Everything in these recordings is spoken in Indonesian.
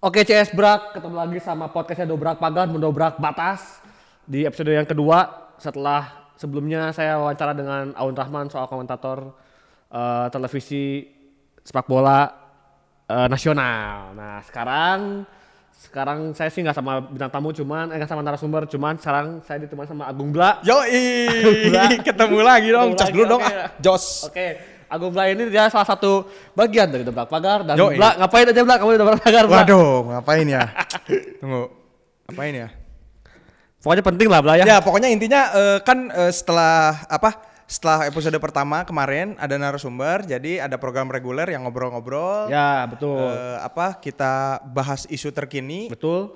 Oke CS Brak, ketemu lagi sama podcastnya Dobrak Pagar, Mendobrak Batas Di episode yang kedua setelah sebelumnya saya wawancara dengan Aun Rahman soal komentator eh, televisi sepak bola eh, nasional Nah sekarang sekarang saya sih nggak sama bintang tamu cuman, eh nggak sama narasumber cuman sekarang saya ditemani sama Agung Bla Yoi, Bla. ketemu lagi dong. Lagi, dulu dong. oke. ah. Jos. Oke, Agung Bla ini dia salah satu bagian dari Dobrak Pagar dan. Bla ngapain aja Bla kamu di Dobrak Pagar Bla? Waduh, ngapain ya? Tunggu. Ngapain ya? Pokoknya penting lah Bla ya. Ya, pokoknya intinya eh, kan eh, setelah apa? Setelah episode pertama kemarin ada narasumber, jadi ada program reguler yang ngobrol-ngobrol. Ya, betul. Eh, apa? Kita bahas isu terkini. Betul.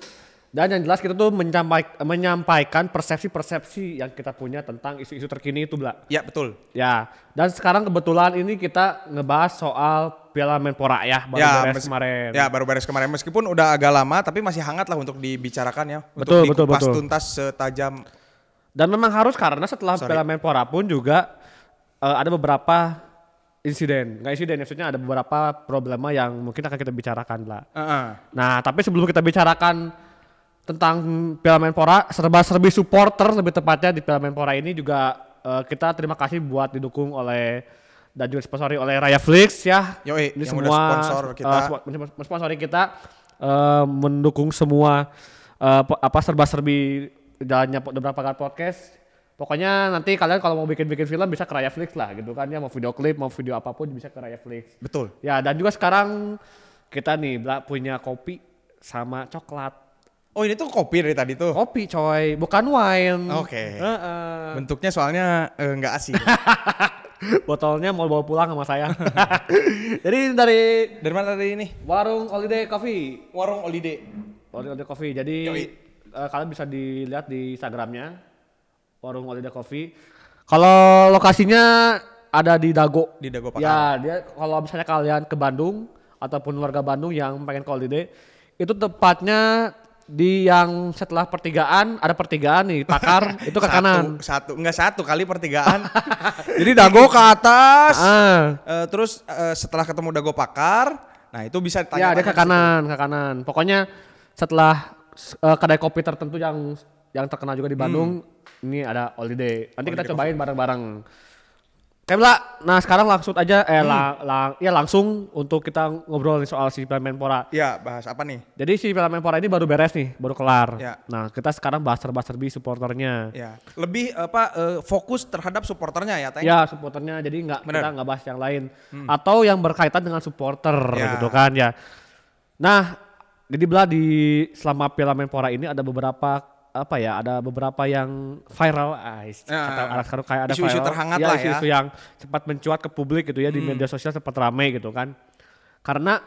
Dan yang jelas kita tuh menyampaik- menyampaikan persepsi-persepsi yang kita punya tentang isu-isu terkini itu, Bla. Ya, betul. Ya. Dan sekarang kebetulan ini kita ngebahas soal Piala Menpora ya, baru ya, beres kemarin. Ya, baru beres kemarin. Meskipun udah agak lama, tapi masih hangat lah untuk dibicarakan ya. Betul, untuk betul, betul. tuntas setajam Dan memang harus karena setelah Sorry. Piala Menpora pun juga eh, ada beberapa insiden. Nggak insiden, maksudnya ada beberapa problema yang mungkin akan kita bicarakan, Bla. Heeh. Nah, tapi sebelum kita bicarakan tentang Piala Menpora, serba-serbi supporter lebih tepatnya di Piala Menpora ini juga eh, kita terima kasih buat didukung oleh dan juga sponsori oleh Raya Flix ya. Yoi, ini yang semua udah sponsor kita. eh, spo- mensponsori kita eh, mendukung semua pe- apa serba-serbi jalannya beberapa kali podcast. Pokoknya nanti kalian kalau mau bikin-bikin film bisa ke Raya Flix lah gitu kan ya, mau video klip, mau video apa pun bisa ke Raya Flix. Betul. Ya dan juga sekarang kita nih punya kopi sama coklat. Oh, ini tuh kopi dari tadi tuh. Kopi coy, bukan wine. Oke. Heeh. Bentuknya soalnya eh, nggak asing. Botolnya mau bawa pulang sama saya. Jadi dari Dari mana tadi ini? warung Holiday Coffee. Warung Holiday. Warung Holiday Coffee. Jadi Yoi. eh, kalian bisa dilihat di Instagramnya warung Holiday Coffee. Kalau lokasinya ada di Dago. Di Dago Pakar. Ya, dia kalau misalnya kalian ke Bandung ataupun warga Bandung yang pengen ke holiday, itu tepatnya di yang setelah pertigaan ada pertigaan nih Pakar itu ke Satu- kanan. Satu, enggak satu kali pertigaan. Jadi dago ke atas. Ah, eh, terus eh, setelah ketemu dago pakar, nah itu bisa ya tanya. dia ke kanan, ke kanan. Pokoknya setelah eh, kedai kopi tertentu yang yang terkenal juga di Bandung, ini ada holiday. Nanti kita cobain bareng-bareng. Oke Bla, nah sekarang langsung aja eh lang- lang- ya langsung untuk kita ngobrol nih soal si Piala Menpora. Ya, bahas apa nih? Jadi si Piala Menpora ini baru beres nih, baru kelar. Ya. Nah, kita sekarang bahas serba-serbi supporternya. Ya, lebih apa eh, fokus terhadap supporternya ya, Teng? Ya, supporternya jadi nggak kita nggak bahas yang lain atau yang berkaitan dengan supporter Ya. gitu kan ya. Nah, jadi belah di selama Piala Menpora ini ada beberapa apa ya, ada beberapa yang viral, ah, is- Ya. kata anak sekarang kayak ada Isu-isu viral. terhangat Ya, lah ya. isu-isu yang cepat mencuat ke publik gitu ya di media sosial sempat rame gitu kan. Karena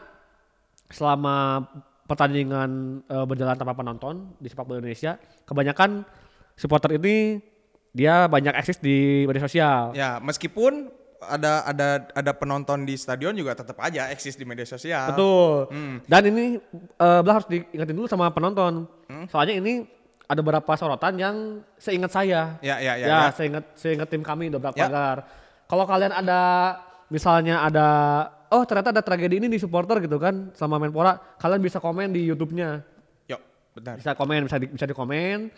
selama pertandingan eh, berjalan tanpa penonton di sepak bola Indonesia, kebanyakan supporter ini dia banyak eksis di media sosial. Ya, meskipun ada ada ada penonton di stadion juga tetap aja eksis di media sosial. Betul. Hmm. Dan ini belah harus diingetin dulu sama penonton. Hmm. Soalnya ini ada beberapa sorotan yang seingat saya. Ya, ya, ya. ya, ya. seingat seingat tim kami udah berapa Ya. pagar. Kalau kalian ada misalnya ada oh ternyata ada tragedi ini di supporter gitu kan selama Menpora, kalian bisa komen di YouTube-nya. Yuk, benar. Bisa komen, bisa di, bisa di komen.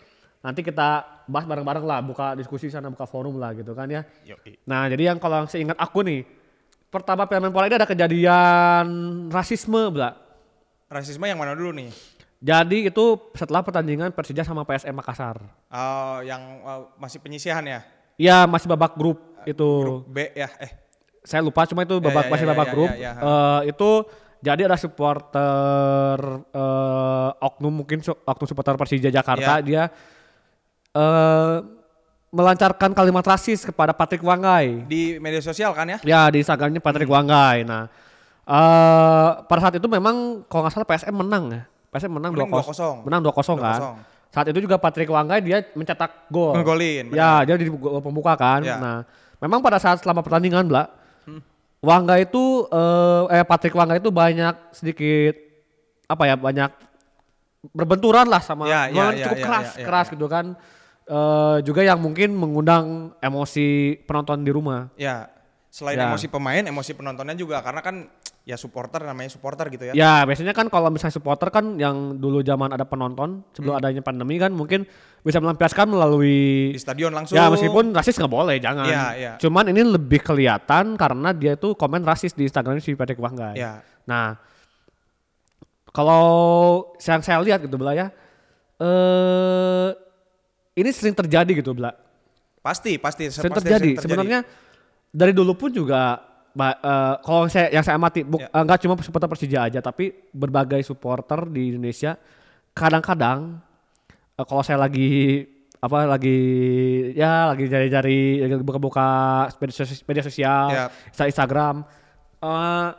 Nanti kita bahas bareng-bareng lah, buka diskusi sana, buka forum lah gitu kan ya. Yuk. Nah, jadi yang kalau seingat aku nih, pertama Piala Menpora ini ada kejadian rasisme, Bla. Rasisme yang mana dulu nih? Jadi itu setelah pertandingan Persija sama PSM Makassar. Oh, yang eh, masih penyisihan ya? Iya, masih babak grup itu. Grup B ya? Eh, Saya lupa cuma itu babak ya, masih ya, babak ya, grup. ya, ya. Eh, itu jadi ada supporter eh, oknum mungkin oknum supporter Persija Jakarta Ya. dia eh melancarkan kalimat rasis kepada Patrick Wanggai. di media sosial kan ya? Ya di Instagramnya Patrick Wanggai. Nah eh pada saat itu memang kalau nggak salah PSM menang ya. PSM menang 2-0. 2-0. Menang 2-0 kan. 2-0. Saat itu juga Patrick Wanggai dia mencetak gol. Ngegolin, Ya, dia di gol pembuka kan. Ya. Nah, memang pada saat selama pertandingan, Bla, Wanggai itu eh, eh Patrick Wanggai itu banyak sedikit apa ya, banyak berbenturan lah sama Ya, ya, ya, cukup ya, keras, ya, ya, keras gitu kan. Eh juga yang mungkin mengundang emosi penonton di rumah. Ya, selain Ya. emosi pemain, emosi penontonnya juga karena kan ya supporter namanya supporter gitu ya. Ya biasanya kan kalau misalnya supporter kan yang dulu zaman ada penonton sebelum Hmm. adanya pandemi kan mungkin bisa melampiaskan melalui Di stadion langsung. ya meskipun rasis nggak boleh jangan. Iya, iya. Cuman ini lebih kelihatan karena dia tuh komen rasis di Instagram si Patrick Wanggai. Ya. Nah kalau yang saya lihat gitu Bela ya, eh ini sering terjadi gitu Bela. Pasti, pasti. Sering pasti terjadi. sering Sebenarnya dari dulu pun juga ba- eh, kalau saya yang saya amati bu- Ya. eh, nggak cuma supporter Persija aja tapi berbagai supporter di Indonesia kadang-kadang eh, kalau saya lagi apa lagi ya lagi cari-cari buka-buka media sosial. Insta- Instagram eh,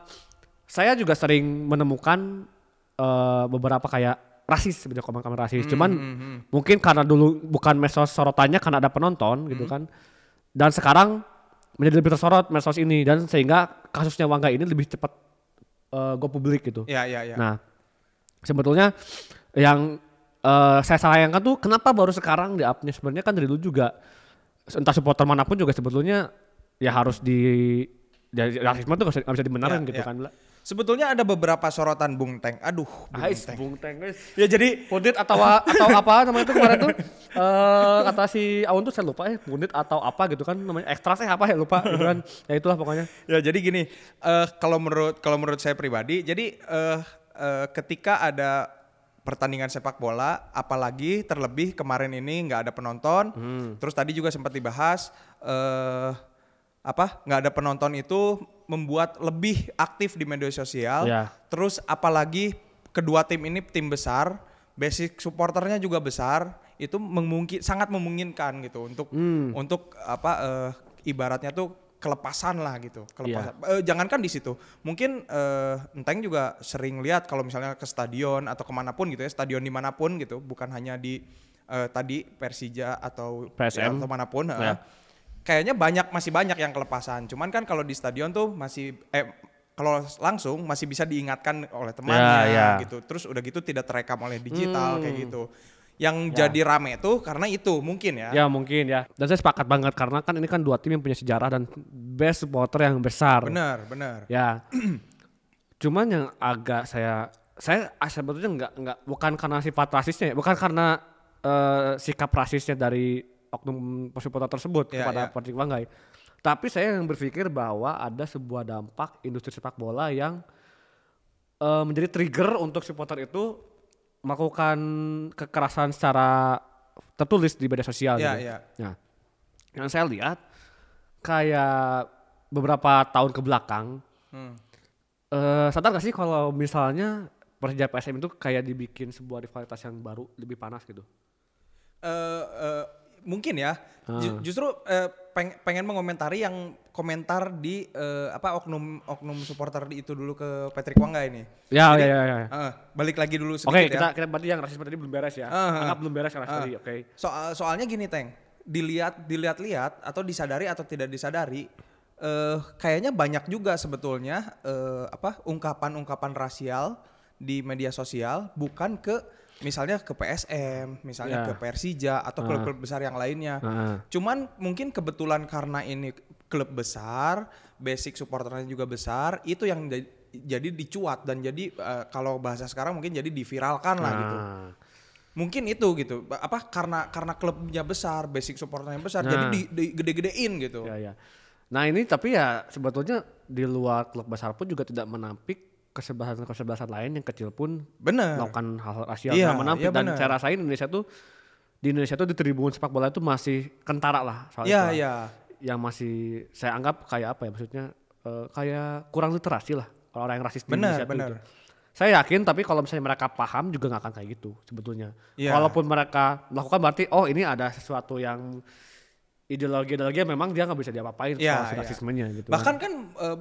saya juga sering menemukan eh, beberapa kayak rasis sebenarnya komen-komen rasis cuman hmm, mungkin karena dulu bukan medsos sorotannya karena ada penonton gitu kan dan sekarang menjadi lebih tersorot medsos ini dan sehingga kasusnya Wangga ini lebih cepat eh, go publik gitu Ya, ya, ya. nah sebetulnya yang eh, saya sayangkan tuh kenapa baru sekarang di upnya sebenarnya kan dari dulu juga entah supporter mana pun juga sebetulnya ya harus di dari rasisme tuh nggak bisa, bisa dibenarin Ya, gitu ya. kan. Sebetulnya ada beberapa sorotan Bung Teng. Aduh, Bung Ais, Teng. Bung Teng, guys. Ya jadi Pundit atau atau apa namanya itu kemarin tuh eh kata si Aun tuh saya lupa ya pundit atau apa gitu kan namanya ekstra saya apa ya lupa gitu kan ya itulah pokoknya ya jadi gini, eh kalau menurut kalau menurut saya pribadi, jadi eh eh, ketika ada pertandingan sepak bola, apalagi terlebih kemarin ini nggak ada penonton, terus tadi juga sempat dibahas eh apa nggak ada penonton itu membuat lebih aktif di media sosial. Ya. Terus apalagi kedua tim ini tim besar, basic supporternya juga besar, itu memungkin sangat memungkinkan gitu untuk untuk apa eh, ibaratnya tuh kelepasan lah gitu, kelepasan. Eh, jangankan di situ, mungkin eh, Enteng juga sering lihat kalau misalnya ke stadion atau ke mana pun gitu ya, stadion di mana pun gitu, bukan hanya di eh, tadi Persija atau PSM. ya, atau mana pun. eh, Ya. Kayaknya banyak masih banyak yang kelepasan. Cuman kan kalau di stadion tuh masih eh kalau langsung masih bisa diingatkan oleh temannya Ya, ya. gitu. Terus udah gitu tidak terekam oleh digital Hmm. kayak gitu. Yang Ya. jadi rame tuh karena itu mungkin ya. ya mungkin ya dan saya sepakat banget karena kan ini kan dua tim yang punya sejarah dan best supporter yang besar Benar, benar. ya cuman yang agak saya saya sebetulnya nggak nggak bukan karena sifat rasisnya ya, bukan karena eh, sikap rasisnya dari oknum supporter tersebut Ya, kepada ya. Patrick Wanggai tapi saya yang berpikir bahwa ada sebuah dampak industri sepak bola yang eh, menjadi trigger untuk supporter itu melakukan kekerasan secara tertulis di media sosial Ya, gitu. ya. Nah, yang saya lihat kayak beberapa tahun ke belakang Hmm. eh sadar gak sih kalau misalnya Persija PSM itu kayak dibikin sebuah rivalitas yang baru lebih panas gitu. Eh, eh, mungkin ya. Ju- Ah. Justru eh, peng- pengen mengomentari yang komentar di eh, apa oknum oknum supporter di itu dulu ke Patrick Wangga ini. Ya, Jadi, ya, ya, ya. eh, balik lagi dulu sedikit Oke, ya. kita kita berarti yang rasisme tadi belum beres ya. Ah. Anggap belum beres yang rasisme Ah. tadi. Oke. Soal soalnya gini Teng, dilihat dilihat-lihat atau disadari atau tidak disadari, eh kayaknya banyak juga sebetulnya eh, apa ungkapan-ungkapan rasial di media sosial bukan ke misalnya ke PSM, misalnya Ya. ke Persija atau klub-klub besar yang lainnya. Heeh. Cuman mungkin kebetulan karena ini klub besar, basic supporternya juga besar, itu yang jadi, dicuat dan jadi eh, kalau bahasa sekarang mungkin jadi diviralkan lah gitu Nah, mungkin itu gitu apa karena karena klubnya besar basic supporternya besar Nah. jadi di, di- gede-gedein gitu ya, ya. Nah ini tapi ya sebetulnya di luar klub besar pun juga tidak menampik kesebelasan-kesebelasan lain yang kecil pun bener melakukan hal-hal rasial Iya, nggak menampik iya dan benar. saya rasain Indonesia tuh di Indonesia tuh di tribun sepak bola itu masih kentara lah soal Iya, itu. iya. yang masih saya anggap kayak apa ya maksudnya eh, kayak kurang literasi lah kalau orang yang rasis di Indonesia tuh benar. gitu. Saya yakin tapi kalau misalnya mereka paham juga nggak akan kayak gitu sebetulnya. Iya. Walaupun mereka melakukan berarti oh ini ada sesuatu yang ideologi-ideologi memang dia nggak bisa diapa-apain Iya, soal iya. rasismenya gitu. bahkan kan eh,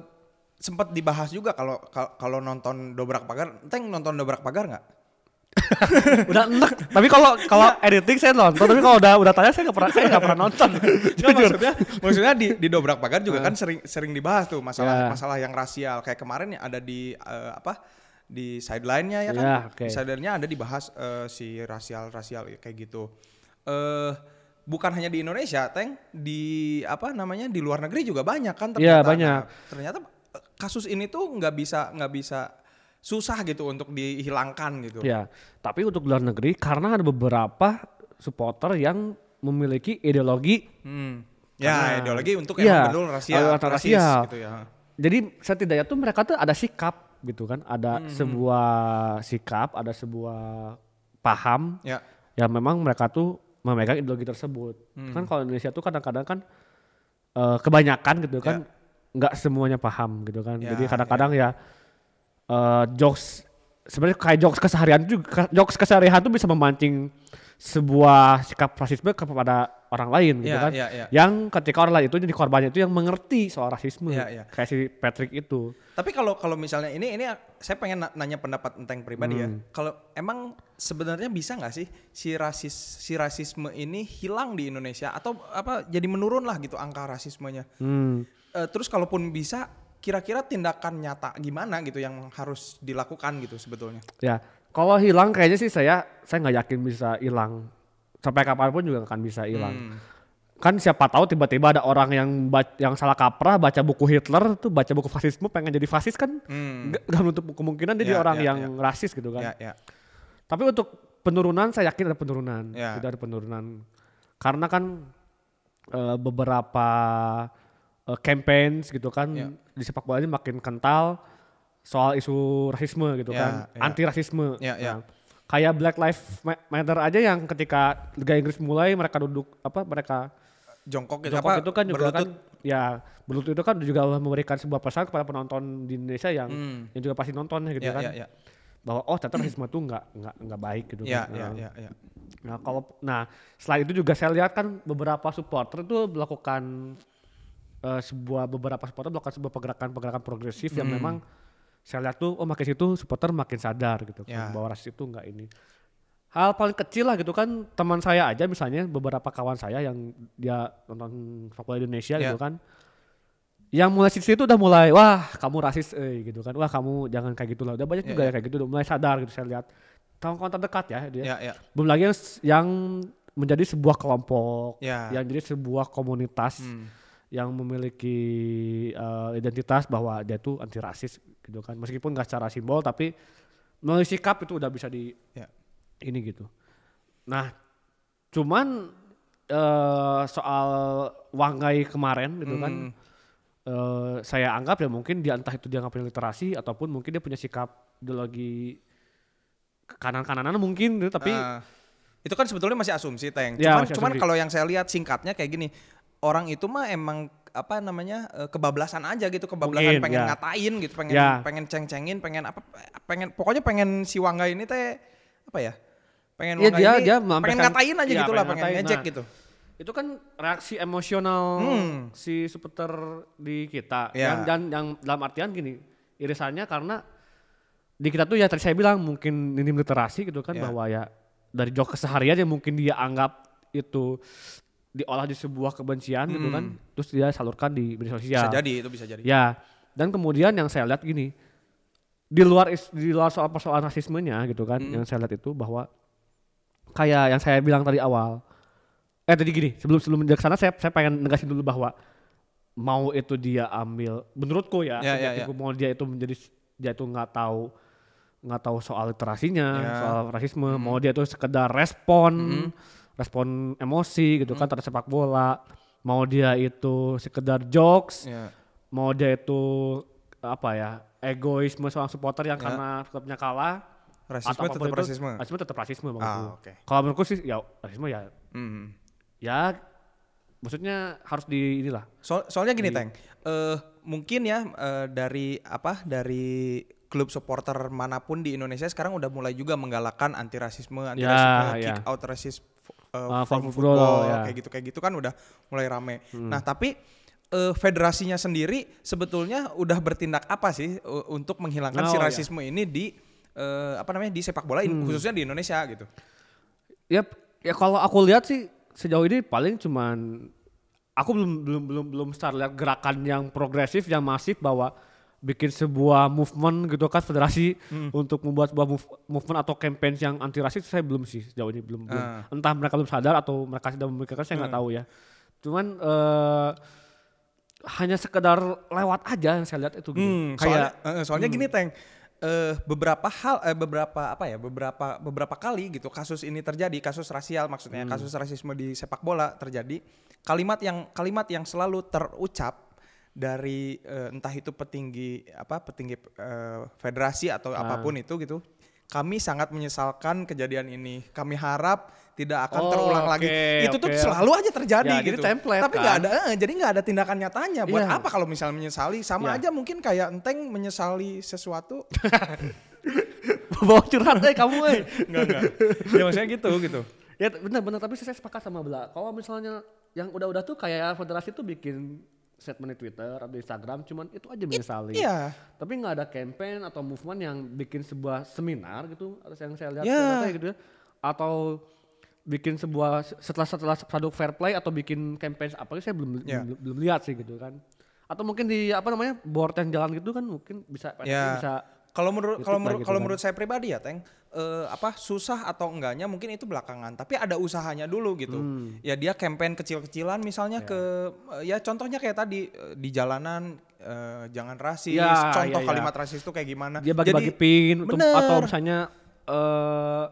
sempat dibahas juga kalau kal- kalau nonton dobrak pagar teng nonton dobrak pagar nggak udah enak. tapi kalau kalau editing saya nonton tapi kalau udah udah tanya saya nggak pernah saya nggak pernah nonton. Jujur. maksudnya maksudnya di di dobrak pagar juga kan sering sering dibahas tuh masalah Ya. masalah yang rasial kayak kemarin ya ada di eh, apa di sideline-nya ya kan Ya, oke. di sideline-nya ada dibahas eh, si rasial rasial kayak gitu eh bukan hanya di Indonesia teng di apa namanya di luar negeri juga banyak kan Iya, ternyata banyak. Nah, ternyata kasus ini tuh nggak bisa nggak bisa susah gitu untuk dihilangkan gitu. Ya, tapi untuk luar negeri karena ada beberapa supporter yang memiliki ideologi Hmm. Ya, Karena- ideologi untuk emang betul rasia, antar rasis rasial. gitu ya. jadi setidaknya tuh mereka tuh ada sikap gitu kan, ada Hmm, sebuah sikap, ada sebuah paham Ya. yang memang mereka tuh memegang ideologi tersebut. Hmm. Kan kalau Indonesia tuh kadang-kadang kan eh, kebanyakan gitu kan nggak semuanya paham gitu kan. Ya, Jadi kadang-kadang ya, eh, jokes sebenarnya kayak jokes keseharian juga jokes keseharian tuh bisa memancing sebuah sikap rasisme kepada orang lain gitu Ya, kan. ya, ya. Yang ketika orang lain itu jadi korbannya itu yang mengerti soal rasisme. Ya, ya. Kayak si Patrick itu. Tapi kalau kalau misalnya ini ini saya pengen na- nanya pendapat Enteng pribadi ya. Hmm. Kalau emang sebenarnya bisa nggak sih si rasis si rasisme ini hilang di Indonesia atau apa jadi menurun lah gitu angka rasismenya. Hmm. Eh, terus kalaupun bisa kira-kira tindakan nyata gimana gitu yang harus dilakukan gitu sebetulnya. Ya, kalau hilang kayaknya sih saya saya nggak yakin bisa hilang. Sampai kapan pun juga akan bisa hilang. Hmm. Kan siapa tahu tiba-tiba ada orang yang yang salah kaprah baca buku Hitler tuh baca buku fasisme pengen jadi fasis kan Hmm. nggak nggak menutup kemungkinan dia jadi Ya, orang ya, yang ya. rasis gitu kan. Ya, ya. Tapi untuk penurunan saya yakin ada penurunan. Ya. Sudah ada penurunan. Karena kan eh, beberapa eh, campaigns gitu kan Ya. di sepak bola ini makin kental soal isu rasisme gitu Ya, kan, ya. anti rasisme. Ya, ya. kayak Black Lives Ma- Matter aja yang ketika Liga Inggris mulai mereka duduk apa mereka Jongkok gitu jongkok apa? itu kan juga kan berlutut? ya berlutut itu kan juga memberikan sebuah pesan kepada penonton di Indonesia yang Hmm. yang juga pasti nonton gitu Ya, kan ya, ya. bahwa oh ternyata rasisme itu nggak nggak nggak baik gitu Ya, kan. ya, Nah, ya, ya. Nah kalau nah selain itu juga saya lihat kan beberapa supporter itu melakukan eh, sebuah beberapa supporter melakukan sebuah pergerakan-pergerakan progresif yang Hmm. memang saya lihat tuh oh makin situ supporter makin sadar gitu Ya. kan bahwa rasis itu nggak ini. Hal paling kecil lah gitu kan teman saya aja misalnya beberapa kawan saya yang dia nonton sepak bola Indonesia Ya. gitu kan. Yang mulai situ itu udah mulai wah kamu rasis eh gitu kan. Wah kamu jangan kayak gitu lah. Udah banyak Ya, juga ya. ya kayak gitu udah mulai sadar gitu saya lihat. Kawan-kawan terdekat ya dia Ya, ya. belum lagi yang, yang menjadi sebuah kelompok Ya. yang jadi sebuah komunitas Hmm. Yang memiliki eh, identitas bahwa dia tuh anti rasis gitu kan meskipun nggak secara simbol tapi melalui sikap itu udah bisa di Ya. ini gitu nah cuman eh, soal Wanggai kemarin gitu kan Hmm. eh, saya anggap ya mungkin dia entah itu dia nggak punya literasi ataupun mungkin dia punya sikap ideologi kanan-kananan mungkin gitu tapi Ah, itu kan sebetulnya masih asumsi, Teng. Ya, cuman masih cuman kalau yang saya lihat singkatnya kayak gini, orang itu mah emang apa namanya eh, kebablasan aja gitu, kebablasan Mungkin, pengen ya. ngatain gitu, pengen Ya. pengen ceng-cengin, pengen apa pengen pokoknya pengen si Wangga ini teh apa ya? Pengen Wangga dia- ini dia pengen melampiaskan- ngatain aja iya, gitu lah, pengen pengen ngatain. ngejek Nah, gitu. itu kan reaksi emosional Hmm. si supporter di kita Ya. dan, dan yang dalam artian gini irisannya karena di kita tuh ya tadi saya bilang mungkin ini literasi gitu kan Ya. bahwa ya dari jok keseharian yang mungkin dia anggap itu diolah di sebuah kebencian gitu kan terus dia salurkan di media Hmm. Bisa sosial jadi itu bisa jadi. ya dan kemudian yang saya lihat gini di luar is- di luar soal persoalan rasismenya gitu kan Hmm. yang saya lihat itu bahwa kayak yang saya bilang tadi awal eh tadi gini sebelum sebelum ke sana saya saya pengen negasin dulu bahwa mau itu dia ambil menurutku ya, Ya, ya, subjektifku, mau dia itu menjadi dia itu nggak tahu nggak tahu soal literasinya Ya. soal rasisme mau dia itu sekedar respon respon emosi gitu kan terhadap sepak bola mau dia itu sekedar jokes Ya. mau dia itu apa ya egoisme seorang supporter yang Ya. karena klubnya kalah Rasisme tetap itu, rasisme. rasisme tetap rasisme menurutku. Ah, oke. Kalau menurutku sih ya rasisme ya Hmm. ya maksudnya harus di inilah. So- soalnya gini, Teng. Eh mungkin ya eh, dari apa? Dari klub supporter mana pun di Indonesia sekarang udah mulai juga menggalakkan anti rasisme, anti rasisme, Ya, kick ya. out rasis uh, from football, football, ya. kayak gitu kayak gitu kan udah mulai rame. Hmm. Nah, tapi eh, federasinya sendiri sebetulnya udah bertindak apa sih uh, untuk menghilangkan Oh, si ya. rasisme ini di eh, apa namanya? di sepak bola Hmm. khususnya di Indonesia gitu. Ya ya kalau aku lihat sih sejauh ini paling cuman aku belum belum belum belum start lihat gerakan yang progresif yang masif bahwa bikin sebuah movement gitu kan federasi Hmm. untuk membuat sebuah move- movement atau campaign yang anti rasis saya belum sih sejauh ini belum, belum. Ah. entah mereka belum sadar atau mereka sudah memikirkan saya Hmm. nggak tahu ya cuman eh hanya sekedar lewat aja yang saya lihat itu gitu. Hmm, kayak soalnya, eh, soalnya gini Teng, eh, beberapa hal, eh, beberapa apa ya, beberapa beberapa kali gitu kasus ini terjadi, kasus rasial maksudnya, Hmm. kasus rasisme di sepak bola terjadi, kalimat yang kalimat yang selalu terucap dari eh, entah itu petinggi apa petinggi eh, federasi atau Ah. apa pun itu gitu. Kami sangat menyesalkan kejadian ini. Kami harap tidak akan Oh, terulang lagi. oke, Itu tuh oke. selalu aja terjadi Ya, jadi gitu. template Tapi nggak kan. ada, eh, jadi nggak ada tindakan nyatanya. Buat Iya. apa kalau misalnya menyesali? Sama Iya. aja mungkin kayak enteng menyesali sesuatu. bawa curhat eh kamu eh. Enggak enggak. ya maksudnya gitu gitu. Ya benar-benar tapi saya sepakat sama Bela. Kalau misalnya yang udah-udah tuh kayak federasi tuh bikin statement di Twitter atau di Instagram cuman itu aja menyesali. Iya. Tapi nggak ada campaign atau movement yang bikin sebuah seminar gitu atau yang saya lihat Ya. ternyata gitu ya. Atau bikin sebuah setelah setelah satu fair play atau bikin campaign apa saya belum Ya. belum, belum lihat sih gitu kan. Atau mungkin di apa namanya board yang jalan gitu kan mungkin bisa Ya. bisa Kalau menurut kalau menurut gitu kalau kan. menurut saya pribadi ya, Teng, eh, apa susah atau enggaknya mungkin itu belakangan, tapi ada usahanya dulu gitu. Hmm. Ya dia campaign kecil-kecilan misalnya ke eh, ya contohnya kayak tadi eh, di jalanan eh, jangan rasis, Ya, contoh ya, ya. kalimat rasis itu kayak gimana. dia bagi-bagi pin atau, misalnya eh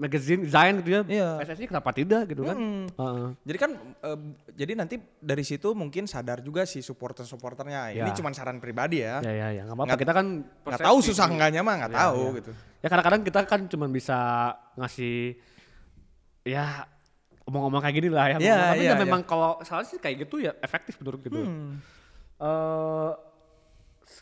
magazine design gitu ya. Iya. PSSI kenapa tidak gitu kan? Mm. Heeh. Jadi kan eh, jadi nanti dari situ mungkin sadar juga si supporter-supporternya. Ini Ya. cuma saran pribadi ya. ya ya ya nggak apa-apa kita kan Nggak tahu susah enggaknya mah nggak Ya, tahu ya. gitu. Ya kadang-kadang kita kan cuma bisa ngasih ya omong-omong kayak gini lah ya. Iya, ngomong. Tapi iya, ya iya. memang kalau salah sih kayak gitu ya efektif menurut gitu. Hmm. Eh,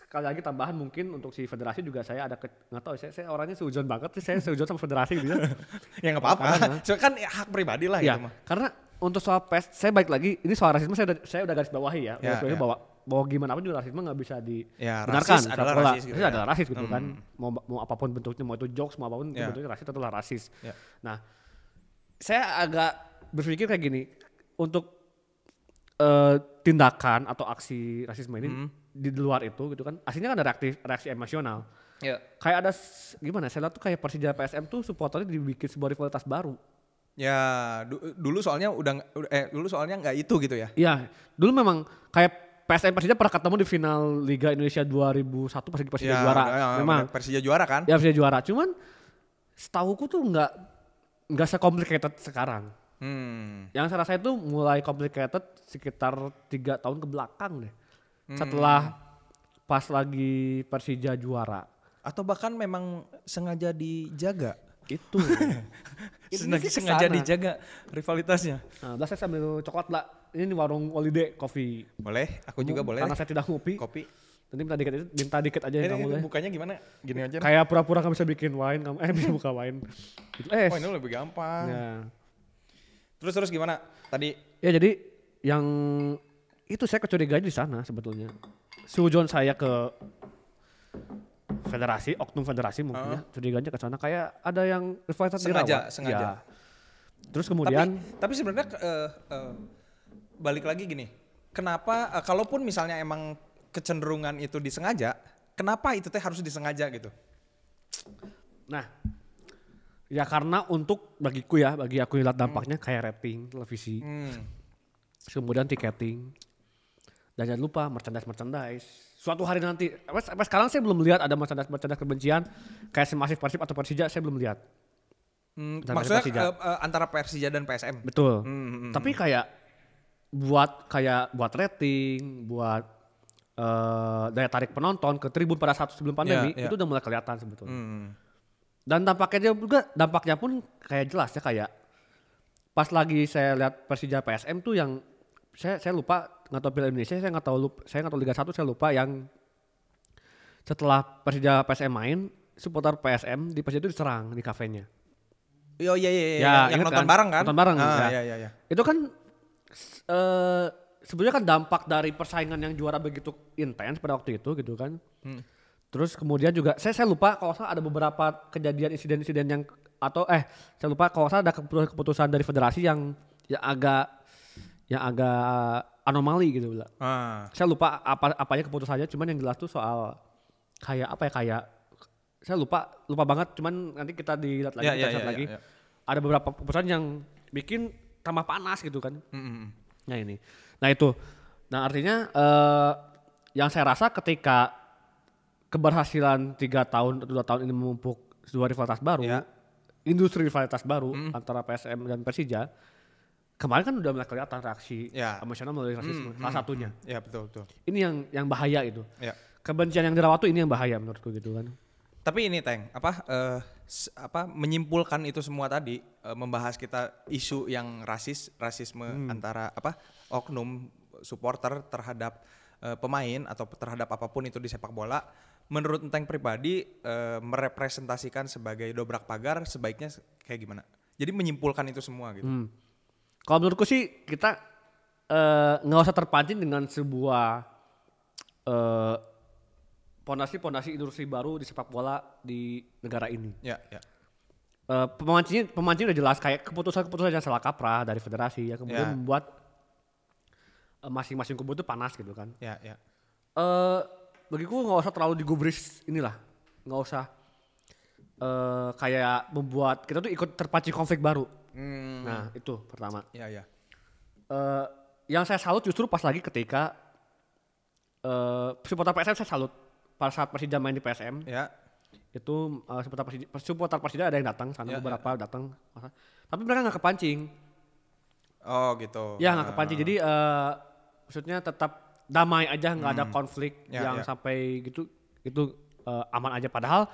sekali lagi tambahan mungkin untuk si federasi juga saya ada ke, nggak tahu saya, saya orangnya seujon banget sih saya seujon sama federasi gitu ya. Ya nggak apa-apa. So, kan ya, hak pribadi lah ya, gitu mah. karena untuk soal pes, saya balik lagi, ini soal rasisme saya udah, saya udah garis bawahi ya, Ya, garis bawahi ya. bahwa bahwa gimana pun juga rasisme nggak bisa Ya, dibenarkan. rasis adalah sepak bola. rasis gitu ya. adalah rasis gitu kan, Hmm. mau mau apa pun bentuknya, mau itu jokes, mau apa pun Ya. bentuknya rasis itu adalah rasis. Ya. Nah, saya agak berpikir kayak gini, untuk eh, tindakan atau aksi rasisme ini Hmm. di luar itu gitu kan, aslinya kan ada reaksi, reaksi emosional. Ya. Kayak ada gimana? Saya lihat tuh kayak Persija PSM tuh supporternya dibikin sebuah rivalitas baru. Ya, du- dulu soalnya udah eh dulu soalnya nggak itu gitu ya. Iya, dulu memang kayak PSM Persija pernah ketemu di final Liga Indonesia 2001 pas lagi Persija Ya, juara. udah, ya, memang Persija juara kan? ya Persija juara. Cuman setahuku tuh nggak nggak sekomplikated sekarang. Hmm. Yang saya rasa itu mulai complicated sekitar tiga tahun ke belakang deh. Hmm. Setelah pas lagi Persija juara. Atau bahkan memang sengaja dijaga. Itu. Sengaja, sengaja ke sana. dijaga rivalitasnya. Nah, belas saya sambil coklat lah. Ini warung Holiday Coffee. Boleh, aku juga boleh. Karena saya tidak ngopi. Kopi. Nanti minta dikit, minta dikit aja Ini, yang kamu ini boleh. bukanya gimana? Gini aja. kayak pura-pura kamu bisa bikin wine kamu eh bisa buka wine eh Oh, ini lebih gampang. ya. Terus terus gimana? Tadi ya jadi yang itu saya kecurigaan di sana sebetulnya sujon saya ke federasi oknum federasi mungkin ya curiganya ke sana kayak ada yang rivalitas Sengaja, dirawat. sengaja. Ya. terus kemudian tapi tapi sebenarnya eh, eh, balik lagi gini. Kenapa eh, kalaupun misalnya emang kecenderungan itu disengaja, kenapa itu teh harus disengaja gitu? nah ya karena untuk bagiku ya bagi aku lihat dampaknya kayak rating televisi Hmm. kemudian tiketing dan jangan lupa merchandise merchandise suatu hari nanti sampai, sampai sekarang saya belum lihat ada merchandise merchandise kebencian kayak semasif persib atau persija saya belum lihat Hmm, Dan maksudnya Persija. eh, antara Persija dan PSM. betul Hmm, hmm, tapi kayak buat kayak buat rating buat eh, daya tarik penonton ke tribun pada saat sebelum pandemi Iya, iya. itu udah mulai kelihatan sebetulnya hmm. Dan dampaknya juga dampaknya pun kayak jelas ya kayak pas lagi saya lihat Persija PSM tuh yang saya saya lupa nggak tahu Piala Indonesia saya nggak tahu lupa, saya nggak tahu Liga 1 saya lupa yang setelah Persija PSM main supporter PSM di Persija itu diserang di kafenya Oh iya iya iya, Ya, yang nonton kan? bareng kan? Nonton bareng, Ah, ya. iya iya iya. itu kan eh sebenarnya kan dampak dari persaingan yang juara begitu intens pada waktu itu gitu kan Hmm. Terus kemudian juga saya saya lupa kalau salah ada beberapa kejadian insiden-insiden yang atau eh saya lupa kalau salah ada keputusan, keputusan dari federasi yang yang agak yang agak anomali gitu lah. Ah. Saya lupa apa apanya keputusannya cuman yang jelas tuh soal kayak apa ya kayak saya lupa lupa banget cuman nanti kita dilihat lagi Ya, kita ya, chat ya, lagi. ya, ya. Ada beberapa keputusan yang bikin tambah panas gitu kan. Hmm, hmm. Nah ini. Nah itu. Nah artinya eh, yang saya rasa ketika keberhasilan tiga tahun atau dua tahun ini memupuk sebuah rivalitas baru, Ya. industri rivalitas baru antara PSM dan Persija, kemarin kan udah mulai kelihatan reaksi Ya. emosional melalui rasisme salah satunya. Ya betul betul. Ini yang yang bahaya itu. Ya. Kebencian yang dirawat tuh ini yang bahaya menurutku gitu kan. Tapi ini Teng, apa s- apa menyimpulkan itu semua tadi eh, membahas kita isu yang rasis, rasisme antara apa oknum supporter terhadap eh, pemain atau terhadap apa pun itu di sepak bola. Menurut Teng pribadi eh, merepresentasikan sebagai dobrak pagar sebaiknya se- kayak gimana? Jadi menyimpulkan itu semua gitu. Hmm. Kalau menurutku sih kita eh, nggak usah terpancing dengan sebuah eh, pondasi-pondasi industri baru di sepak bola di negara ini. Ya, ya. Eh, pemancingnya, pemancing udah jelas kayak keputusan-keputusan yang salah kaprah dari federasi ya kemudian Ya. membuat eh, masing-masing kubu itu panas gitu kan. Ya, ya. Eh bagiku nggak usah terlalu digubris inilah, nggak usah eh kayak membuat kita tuh ikut terpancing konflik baru. Hmm, Nah itu pertama. ya, ya. eh yang saya salut justru pas lagi ketika eh supporter PSM saya salut pada saat Persija main di PSM Ya. itu eh, supporter Persija, supporter Persija ada yang datang sana Ya, beberapa datang tapi mereka nggak kepancing Oh, gitu. ya nggak kepancing jadi eh maksudnya tetap damai aja nggak ada konflik Ya, yang ya. sampai gitu itu eh, aman aja padahal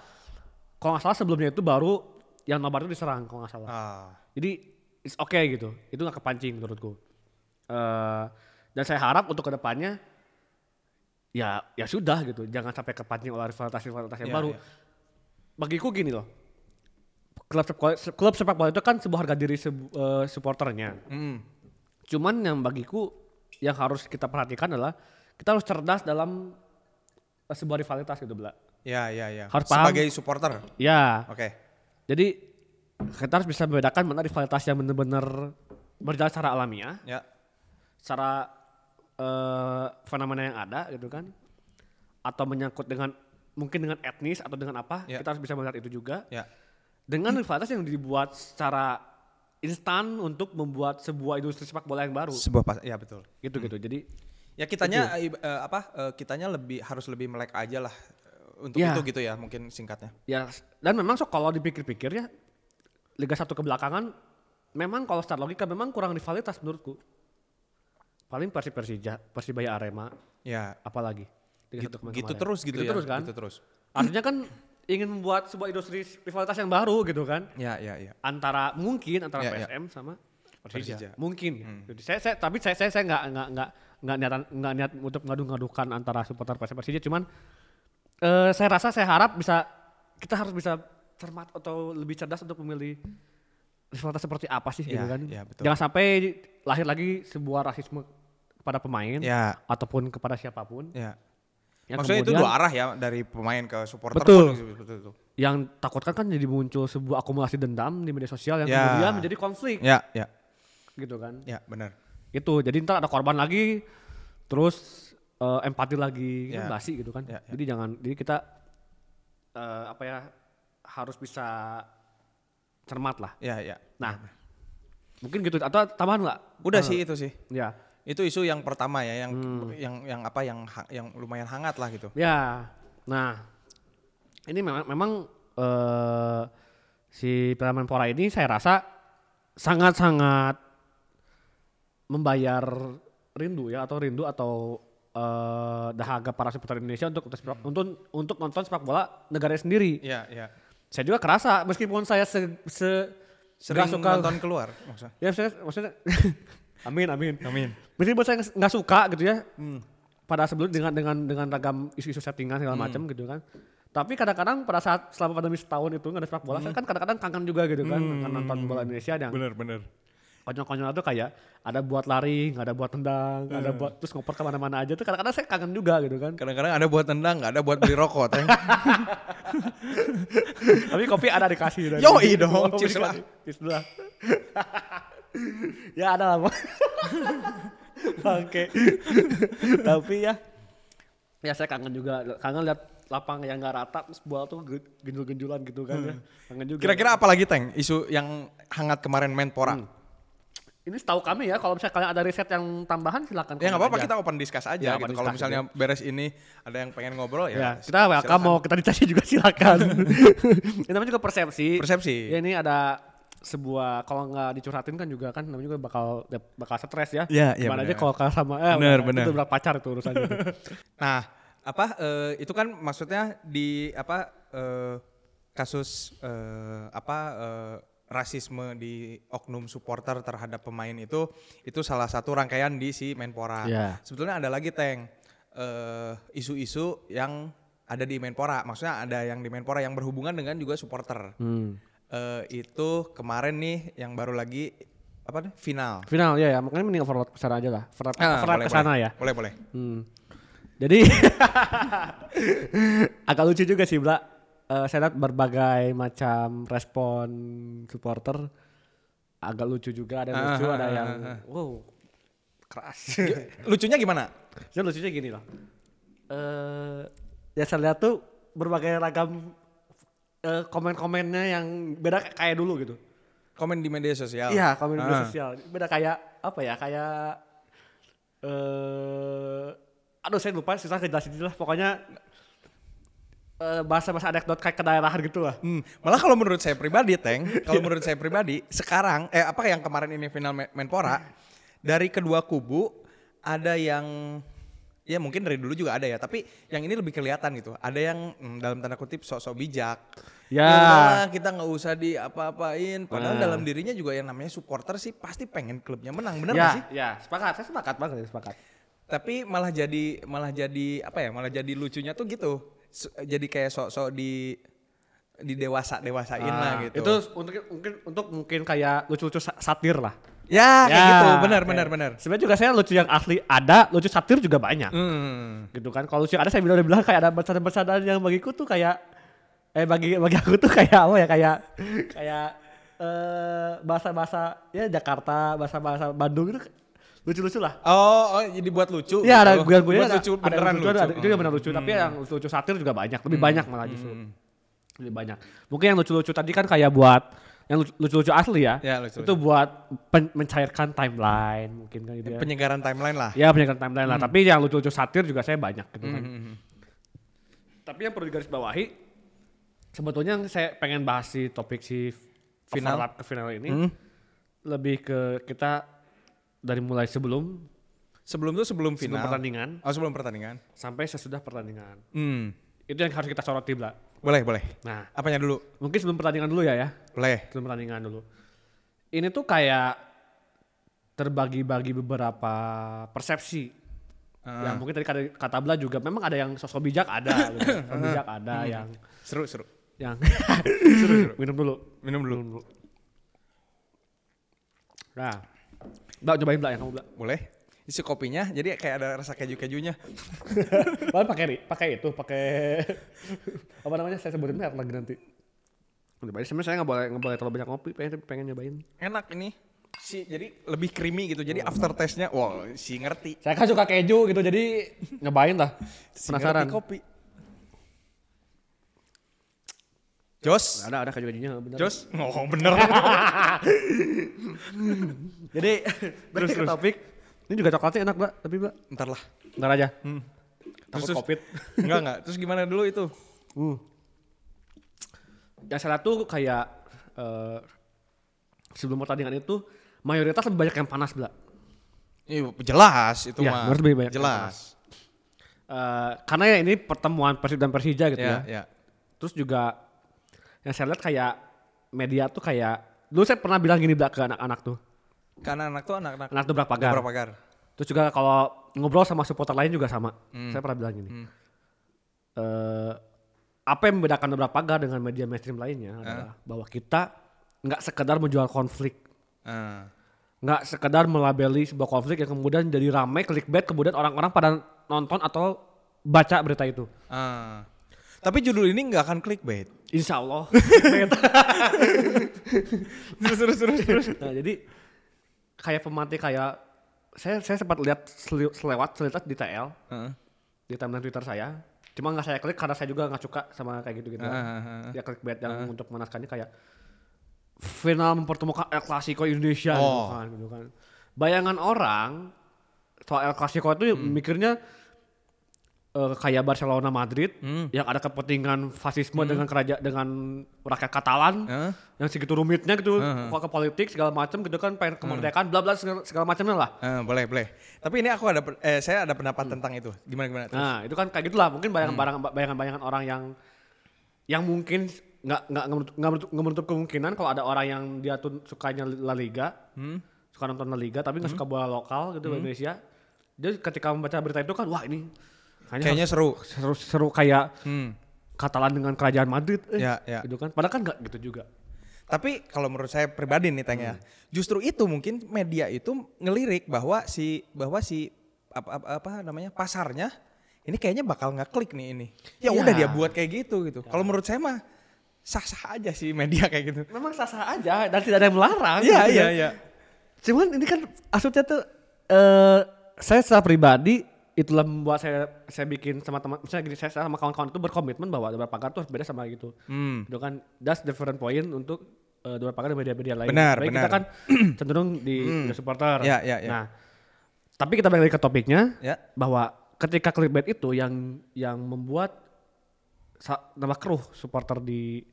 kalau nggak salah sebelumnya itu baru yang nobar itu diserang kalau nggak salah Ah, jadi it's okay gitu. Itu nggak kepancing menurutku. Eh dan saya harap untuk ke depannya ya ya sudah gitu. Jangan sampai kepancing oleh rivalitas-rivalitas yang Iya, baru. iya. Bagiku gini loh. Klub sepak, klub sepak bola itu kan sebuah harga diri sebu- eh, supporternya. mm, Cuman yang bagiku yang harus kita perhatikan adalah kita harus cerdas dalam eh, sebuah rivalitas gitu, Bla. ya, ya, ya. Harus paham. Sebagai supporter. Ya, Oke. jadi kita harus bisa membedakan mana rivalitas yang benar-benar berjalan secara alamiah Ya. secara eh, fenomena yang ada gitu kan atau menyangkut dengan mungkin dengan etnis atau dengan apa Ya. kita harus bisa melihat itu juga Ya. dengan rivalitas yang dibuat secara instan untuk membuat sebuah industri sepak bola yang baru Sebuah pas ya betul. gitu gitu jadi Ya kitanya eh, apa eh, kitanya lebih harus lebih melek aja lah eh, untuk Ya. itu gitu ya mungkin singkatnya. ya dan memang so kalau dipikir-pikir ya Liga 1 kebelakangan memang kalau secara logika memang kurang rivalitas menurutku paling Persib Persija Persibaya Arema Ya. apalagi Liga Gitu, 1 kemarin- gitu terus gitu, gitu ya. terus kan Gitu terus. artinya kan ingin membuat sebuah industri rivalitas yang baru gitu kan Ya, ya, ya. antara mungkin antara Ya, ya. PSM sama Persija, Persija. mungkin Jadi saya, saya tapi saya saya saya nggak nggak nggak nggak niatan nggak niat untuk ngadu-ngadukan antara supporter PSM Persija cuman eh, saya rasa saya harap bisa kita harus bisa cermat atau lebih cerdas untuk memilih rivalitas seperti apa sih gitu Ya, kan ya, betul. jangan sampai lahir lagi sebuah rasisme kepada pemain Ya, ataupun kepada siapa pun ya. Yang Maksudnya itu kemudian- dua arah ya dari pemain ke supporter Betul. pun gitu, betul, betul. yang takutkan kan jadi muncul sebuah akumulasi dendam di media sosial yang Ya. kemudian menjadi konflik Ya, ya. gitu kan Ya, benar. itu jadi ntar ada korban lagi terus eh, empati lagi kan Ya. basi gitu kan Ya, ya. jadi jangan jadi kita eh, apa ya harus bisa cermat lah Ya, ya. nah mungkin gitu atau tambahan nggak Udah Eh, sih itu sih. ya Itu isu yang pertama ya yang Hmm. yang yang apa yang yang lumayan hangat lah gitu. ya nah ini memang memang eh, si Piala Menpora ini saya rasa sangat-sangat membayar rindu ya atau rindu atau eh, dahaga para supporter Indonesia untuk untuk sepak- untuk untuk nonton sepak bola negara sendiri. Iya, iya. Saya juga kerasa meskipun saya se, se Sering suka nonton keluar maksudnya. ya saya maksudnya amin amin Amin. meskipun saya nggak suka gitu ya pada sebelum dengan dengan dengan ragam isu-isu settingan segala macam gitu kan tapi kadang-kadang pada saat selama pandemi setahun itu nggak ada sepak bola saya kan kadang-kadang kangen juga gitu kan kangen nonton bola Indonesia yang Bener, bener. konyol-konyol itu kayak ada buat lari nggak ada buat tendang nggak ada buat terus ngoper ke mana-mana aja tuh kadang-kadang saya kangen juga gitu kan Kadang-kadang ada buat tendang, nggak ada buat beli rokok, teh. tapi kopi ada dikasih Yoi dong, cheers lah. Cheers lah. ya ada lah Bang. Oke. Tapi ya ya saya kangen juga kangen lihat lapang yang nggak rata terus bola tuh ge- genjul-genjulan gitu kan ya. Kangen juga. Kira-kira apa lagi, Teng? Isu yang hangat kemarin Menpora. Hmm. ini setahu kami ya kalau misalnya kalian ada riset yang tambahan silakan. Ya nggak apa-apa kita open discuss aja Ya, gitu. Kalau misalnya beres ini ada yang pengen ngobrol ya. Ya, kita welcome mau kita ditanya juga silakan. ini namanya juga persepsi. Persepsi. Ya ini ada sebuah kalau nggak dicurhatin kan juga kan namanya juga bakal bakal stres ya. Iya, iya, Gimana aja kalau sama eh Benar, udah, benar. Itu berapa pacar itu urusannya. Nah, apa eh, itu kan maksudnya di apa eh, kasus eh, apa eh, rasisme di oknum supporter terhadap pemain itu itu salah satu rangkaian di si Menpora. Iya. Sebetulnya ada lagi Teng eh, isu-isu yang ada di Menpora. Maksudnya ada yang di Menpora yang berhubungan dengan juga supporter. hmm. Eh, itu kemarin nih yang baru lagi apa nih final. Final ya ya, makanya mending overload ke sana aja lah. Overload, Ah, overload ke sana ya. Boleh boleh. Hmm. Jadi agak lucu juga sih, Bla. Eh, saya lihat berbagai macam respon supporter agak lucu juga ada yang lucu, Ah, ada ah, yang ah, ah. wow keras. Lucunya gimana? Saya lucunya gini loh. Eh ya saya lihat tuh berbagai ragam eh, komen-komennya yang beda kayak dulu gitu. Komen di media sosial. Iya, komen di media Ah. sosial. Beda kayak apa ya? Kayak eh aduh saya lupa susah kejelasin lah. Pokoknya eh, bahasa-bahasa anekdot kayak kedaerahan gitu lah. Hmm, malah kalau menurut saya pribadi, Teng, kalau menurut saya pribadi, sekarang eh apa yang kemarin ini final Men- Menpora dari kedua kubu ada yang ya mungkin dari dulu juga ada ya, tapi yang ini lebih kelihatan gitu. Ada yang hmm, dalam tanda kutip sok-sok bijak. Ya. udahlah, kita nggak usah di apa-apain. Padahal Nah. dalam dirinya juga yang namanya supporter sih pasti pengen klubnya menang, bener ya, nggak sih? ya, sepakat. Saya sepakat banget, sepakat. Tapi malah jadi malah jadi apa ya? Malah jadi lucunya tuh gitu. Jadi kayak sok-sok di di dewasa dewasain lah Ah, gitu. Itu untuk mungkin untuk mungkin kayak lucu-lucu sa- satir lah. Ya, kayak gitu, benar ya. benar benar. Sebenarnya juga saya lucu yang asli ada, lucu satir juga banyak. Hmm. Gitu kan. Kalau lucu yang ada saya bilang bilang kayak ada bercanda-bercandaan yang bagiku tuh kayak eh bagi bagi aku tuh kayak apa ya kayak kayak eh bahasa-bahasa ya Jakarta, bahasa-bahasa Bandung itu lucu-lucu lah. Oh, oh, jadi buat lucu. Iya ada gue gue ada, lucu ada beneran yang lucu. lucu, ada, itu juga benar lucu, Hmm. tapi yang lucu-lucu satir juga banyak, lebih banyak malah justru. Hmm. Lebih banyak. Mungkin yang lucu-lucu tadi kan kayak buat yang lucu- lucu-lucu asli ya. Ya, lucu-lucu. Itu buat pen- mencairkan timeline mungkin kan gitu ya. Penyegaran timeline lah. Ya penyegaran timeline lah, tapi yang lucu-lucu satir juga saya banyak gitu kan. Hmm, hmm, Tapi yang perlu digarisbawahi sebetulnya yang saya pengen bahas si topik si Final. ke final ini Hmm. lebih ke kita dari mulai sebelum Sebelum tuh sebelum sebelum final. pertandingan Oh, sebelum pertandingan. sampai sesudah pertandingan. Hmm. Itu yang harus kita soroti, Bla. Boleh, boleh. Nah, Apanya dulu? mungkin sebelum pertandingan dulu ya ya. Boleh. Sebelum pertandingan dulu. Ini tuh kayak terbagi-bagi beberapa persepsi. Ah. Ya mungkin tadi kata, kata Bla juga memang ada yang sosok bijak ada, gitu. sosok bijak ada yang Seru, seru. yang minum dulu. Minum dulu. Minum dulu. Nah, Mbak cobain Mbak yang kamu Mbak. Boleh. Isi kopinya jadi kayak ada rasa keju-kejunya. Padahal pakai pakai itu, pakai apa namanya? Saya sebutin merek lagi nanti. Cobain sebenarnya saya nggak boleh nggak boleh terlalu banyak kopi, pengen pengen nyobain. Enak ini. Si jadi lebih creamy gitu. Jadi after taste-nya wow, si ngerti. Saya kan suka keju gitu, jadi nyobain lah. Si Penasaran. ngerti kopi. Jos, Ada ada keju kejunya bener. Jos, oh bener. Jadi terus ke topik. Ini juga coklatnya enak, Mbak, tapi Mbak. Ntar lah. Ntar aja. Hmm. Takut Terus- covid. Enggak enggak. Terus gimana dulu itu? Hmm. Yang salah tuh kayak eh, sebelum pertandingan itu mayoritas lebih banyak yang panas, Mbak. Iya, jelas itu Iya, mah. lebih banyak yang jelas. Eh, karena ya ini pertemuan Persib dan Persija gitu Ya, ya. ya. Terus juga yang saya lihat kayak media tuh kayak dulu saya pernah bilang gini Mbak, ke anak-anak tuh. Karena anak tuh anak-anak Anak tuh berapa pagar. Terus juga kalau ngobrol sama supporter lain juga sama. Hmm. Saya pernah bilang gini. Hmm. Eh, apa yang membedakan beberapa pagar dengan media mainstream lainnya adalah bahwa kita nggak sekedar menjual konflik, Ah. nggak sekedar melabeli sebuah konflik yang kemudian jadi ramai clickbait kemudian orang-orang pada nonton atau baca berita itu. Ah. Tapi judul ini nggak akan clickbait. Insya Allah. terus terus terus terus. nah jadi kayak pemantik kayak saya saya sempat lihat selewat selitas di TL Heeh. di timeline Twitter saya. Cuma nggak saya klik karena saya juga nggak suka sama kayak gitu gitu. Ah. Ya clickbait yang untuk menaskannya kayak final mempertemukan El Clasico Indonesia gitu Oh. kan, gitu kan. Bayangan orang soal El Clasico itu Hmm. mikirnya eh, kayak Barcelona Madrid Hmm. yang ada kepentingan fasisme dengan kerajaan dengan rakyat Katalan Hah? yang segitu rumitnya gitu Hmm. ke politik segala macam gitu kan pengen kemerdekaan bla bla segala, segala macamnya lah. Eh, boleh boleh. Tapi ini aku ada eh saya ada pendapat tentang itu. Gimana gimana? Terus? Nah, itu kan kayak gitulah. Mungkin Hmm. bayangan bayangan bayangan orang yang yang mungkin nggak nggak nggak menutup, menutup, kemungkinan kalau ada orang yang dia tuh sukanya La Liga, Hmm. suka nonton La Liga tapi nggak suka bola lokal gitu di Indonesia. Dia ketika membaca berita itu kan wah ini Kayaknya seru. seru seru kayak Hmm. Katalan dengan kerajaan Madrid, eh, Ya, ya. gitu kan. Padahal kan nggak gitu juga. Tapi kalau menurut saya pribadi nih Teng ya, justru itu mungkin media itu ngelirik bahwa si bahwa si apa, apa, apa namanya pasarnya ini kayaknya bakal nggak klik nih ini. Ya Iya. udah dia buat kayak gitu gitu. Kalau menurut saya mah sah-sah aja sih media kayak gitu. Memang sah-sah aja dan tidak ada yang melarang. Iya gitu iya ya. iya. Cuman ini kan maksudnya tuh eh saya secara pribadi itulah membuat saya saya bikin sama teman misalnya gini saya sama kawan-kawan itu berkomitmen bahwa Dua Pagar tuh harus beda sama gitu. Hmm. Itu kan that's different point untuk uh, Dua Pagar dan media-media lain. Benar, benar. Kita kan cenderung di di supporter. Ya, ya, ya. Nah, tapi kita balik lagi ke topiknya Ya. bahwa ketika clickbait itu yang yang membuat nambah keruh supporter di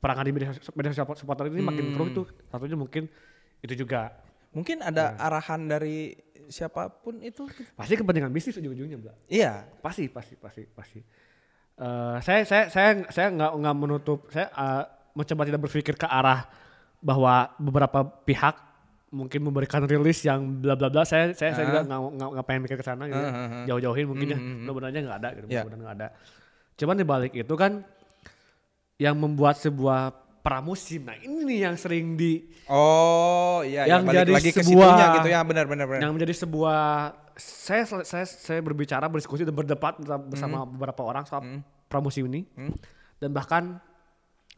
perangan di media, media sosial supporter ini makin keruh itu satunya mungkin itu juga Mungkin ada arahan dari siapa pun itu. pasti kepentingan bisnis ujung-ujungnya Bla. Iya. pasti pasti pasti pasti Eh, saya saya saya saya nggak nggak menutup saya eh, mencoba tidak berpikir ke arah bahwa beberapa pihak mungkin memberikan rilis yang bla bla bla saya saya saya juga nggak nggak pengen mikir ke sana gitu ya. Ah, ah, ah. jauh-jauhin mungkin ya Hmm, hmm. mudah-mudahan nggak ada gitu Ya. mudah-mudahan nggak ada cuman di balik itu kan yang membuat sebuah pramusim nah ini nih yang sering di Oh iya Yang ya, balik jadi lagi ke sebuah- situnya gitu ya benar benar benar. yang menjadi sebuah saya saya saya berbicara berdiskusi dan berdebat bersama beberapa orang soal pramusim ini Hmm. dan bahkan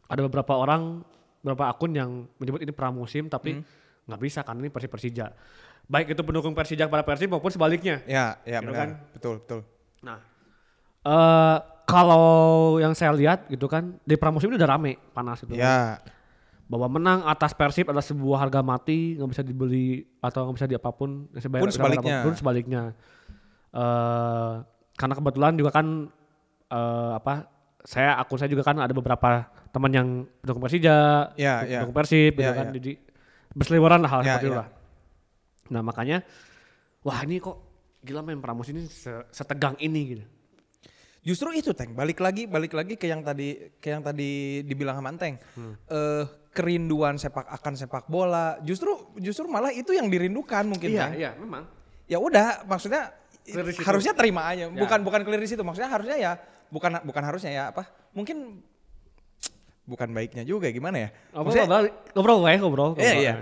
ada beberapa orang beberapa akun yang menyebut ini pramusim tapi nggak bisa karena ini Persib Persija baik itu pendukung Persija kepada Persib maupun sebaliknya Ya, ya Gitu benar. kan? Betul, betul. nah eh kalau yang saya lihat gitu kan di pramusim ini udah rame panas gitu Ya. bahwa menang atas Persib adalah sebuah harga mati nggak bisa dibeli atau nggak bisa di apa pun nggak bisa bayar- Pun sebaliknya. pun sebaliknya Eh, karena kebetulan juga kan eh, apa saya akun saya juga kan ada beberapa teman yang pendukung Persija Ya, pendukung ya. Persib gitu Ya, kan ya. jadi berseliweran lah hal Ya, seperti ya. lah nah makanya wah ini kok gila main pramus ini se- setegang ini gitu Justru itu Teng, balik lagi balik lagi ke yang tadi ke yang tadi dibilang sama Teng. Eh kerinduan sepak akan sepak bola. Justru justru malah itu yang dirindukan mungkin iya Teng. iya memang Ya udah, maksudnya harusnya terima aja. Ya. Bukan bukan clear di situ, maksudnya harusnya ya bukan bukan harusnya ya apa? Mungkin bukan baiknya juga gimana ya? Maksudnya- ngobrol ngobrol ngobrol ngobrol Iya iya.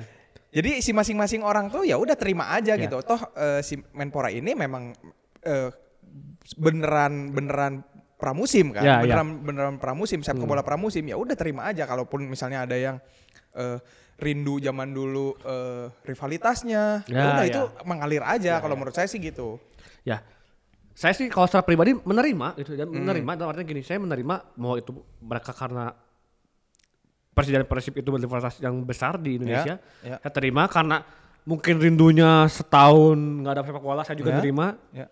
Jadi si masing-masing orang tuh ya udah terima aja Ya. gitu. Toh eh, si Menpora ini memang eh, beneran beneran pramusim kan, Ya, ya. beneran beneran pramusim, sepak bola pramusim ya udah terima aja. Kalaupun misalnya ada yang eh, rindu zaman dulu eh, rivalitasnya, ya Ya, udah ya. itu mengalir aja. Kalau menurut saya sih gitu. Ya, saya sih kalau secara pribadi menerima gitu dan Hmm. menerima dalam artinya gini, saya menerima mau itu mereka karena Persija dan Persib itu berrivalitas yang besar di Indonesia, ya. saya terima karena mungkin rindunya setahun nggak ada sepak bola, saya juga Ya. terima. Ya.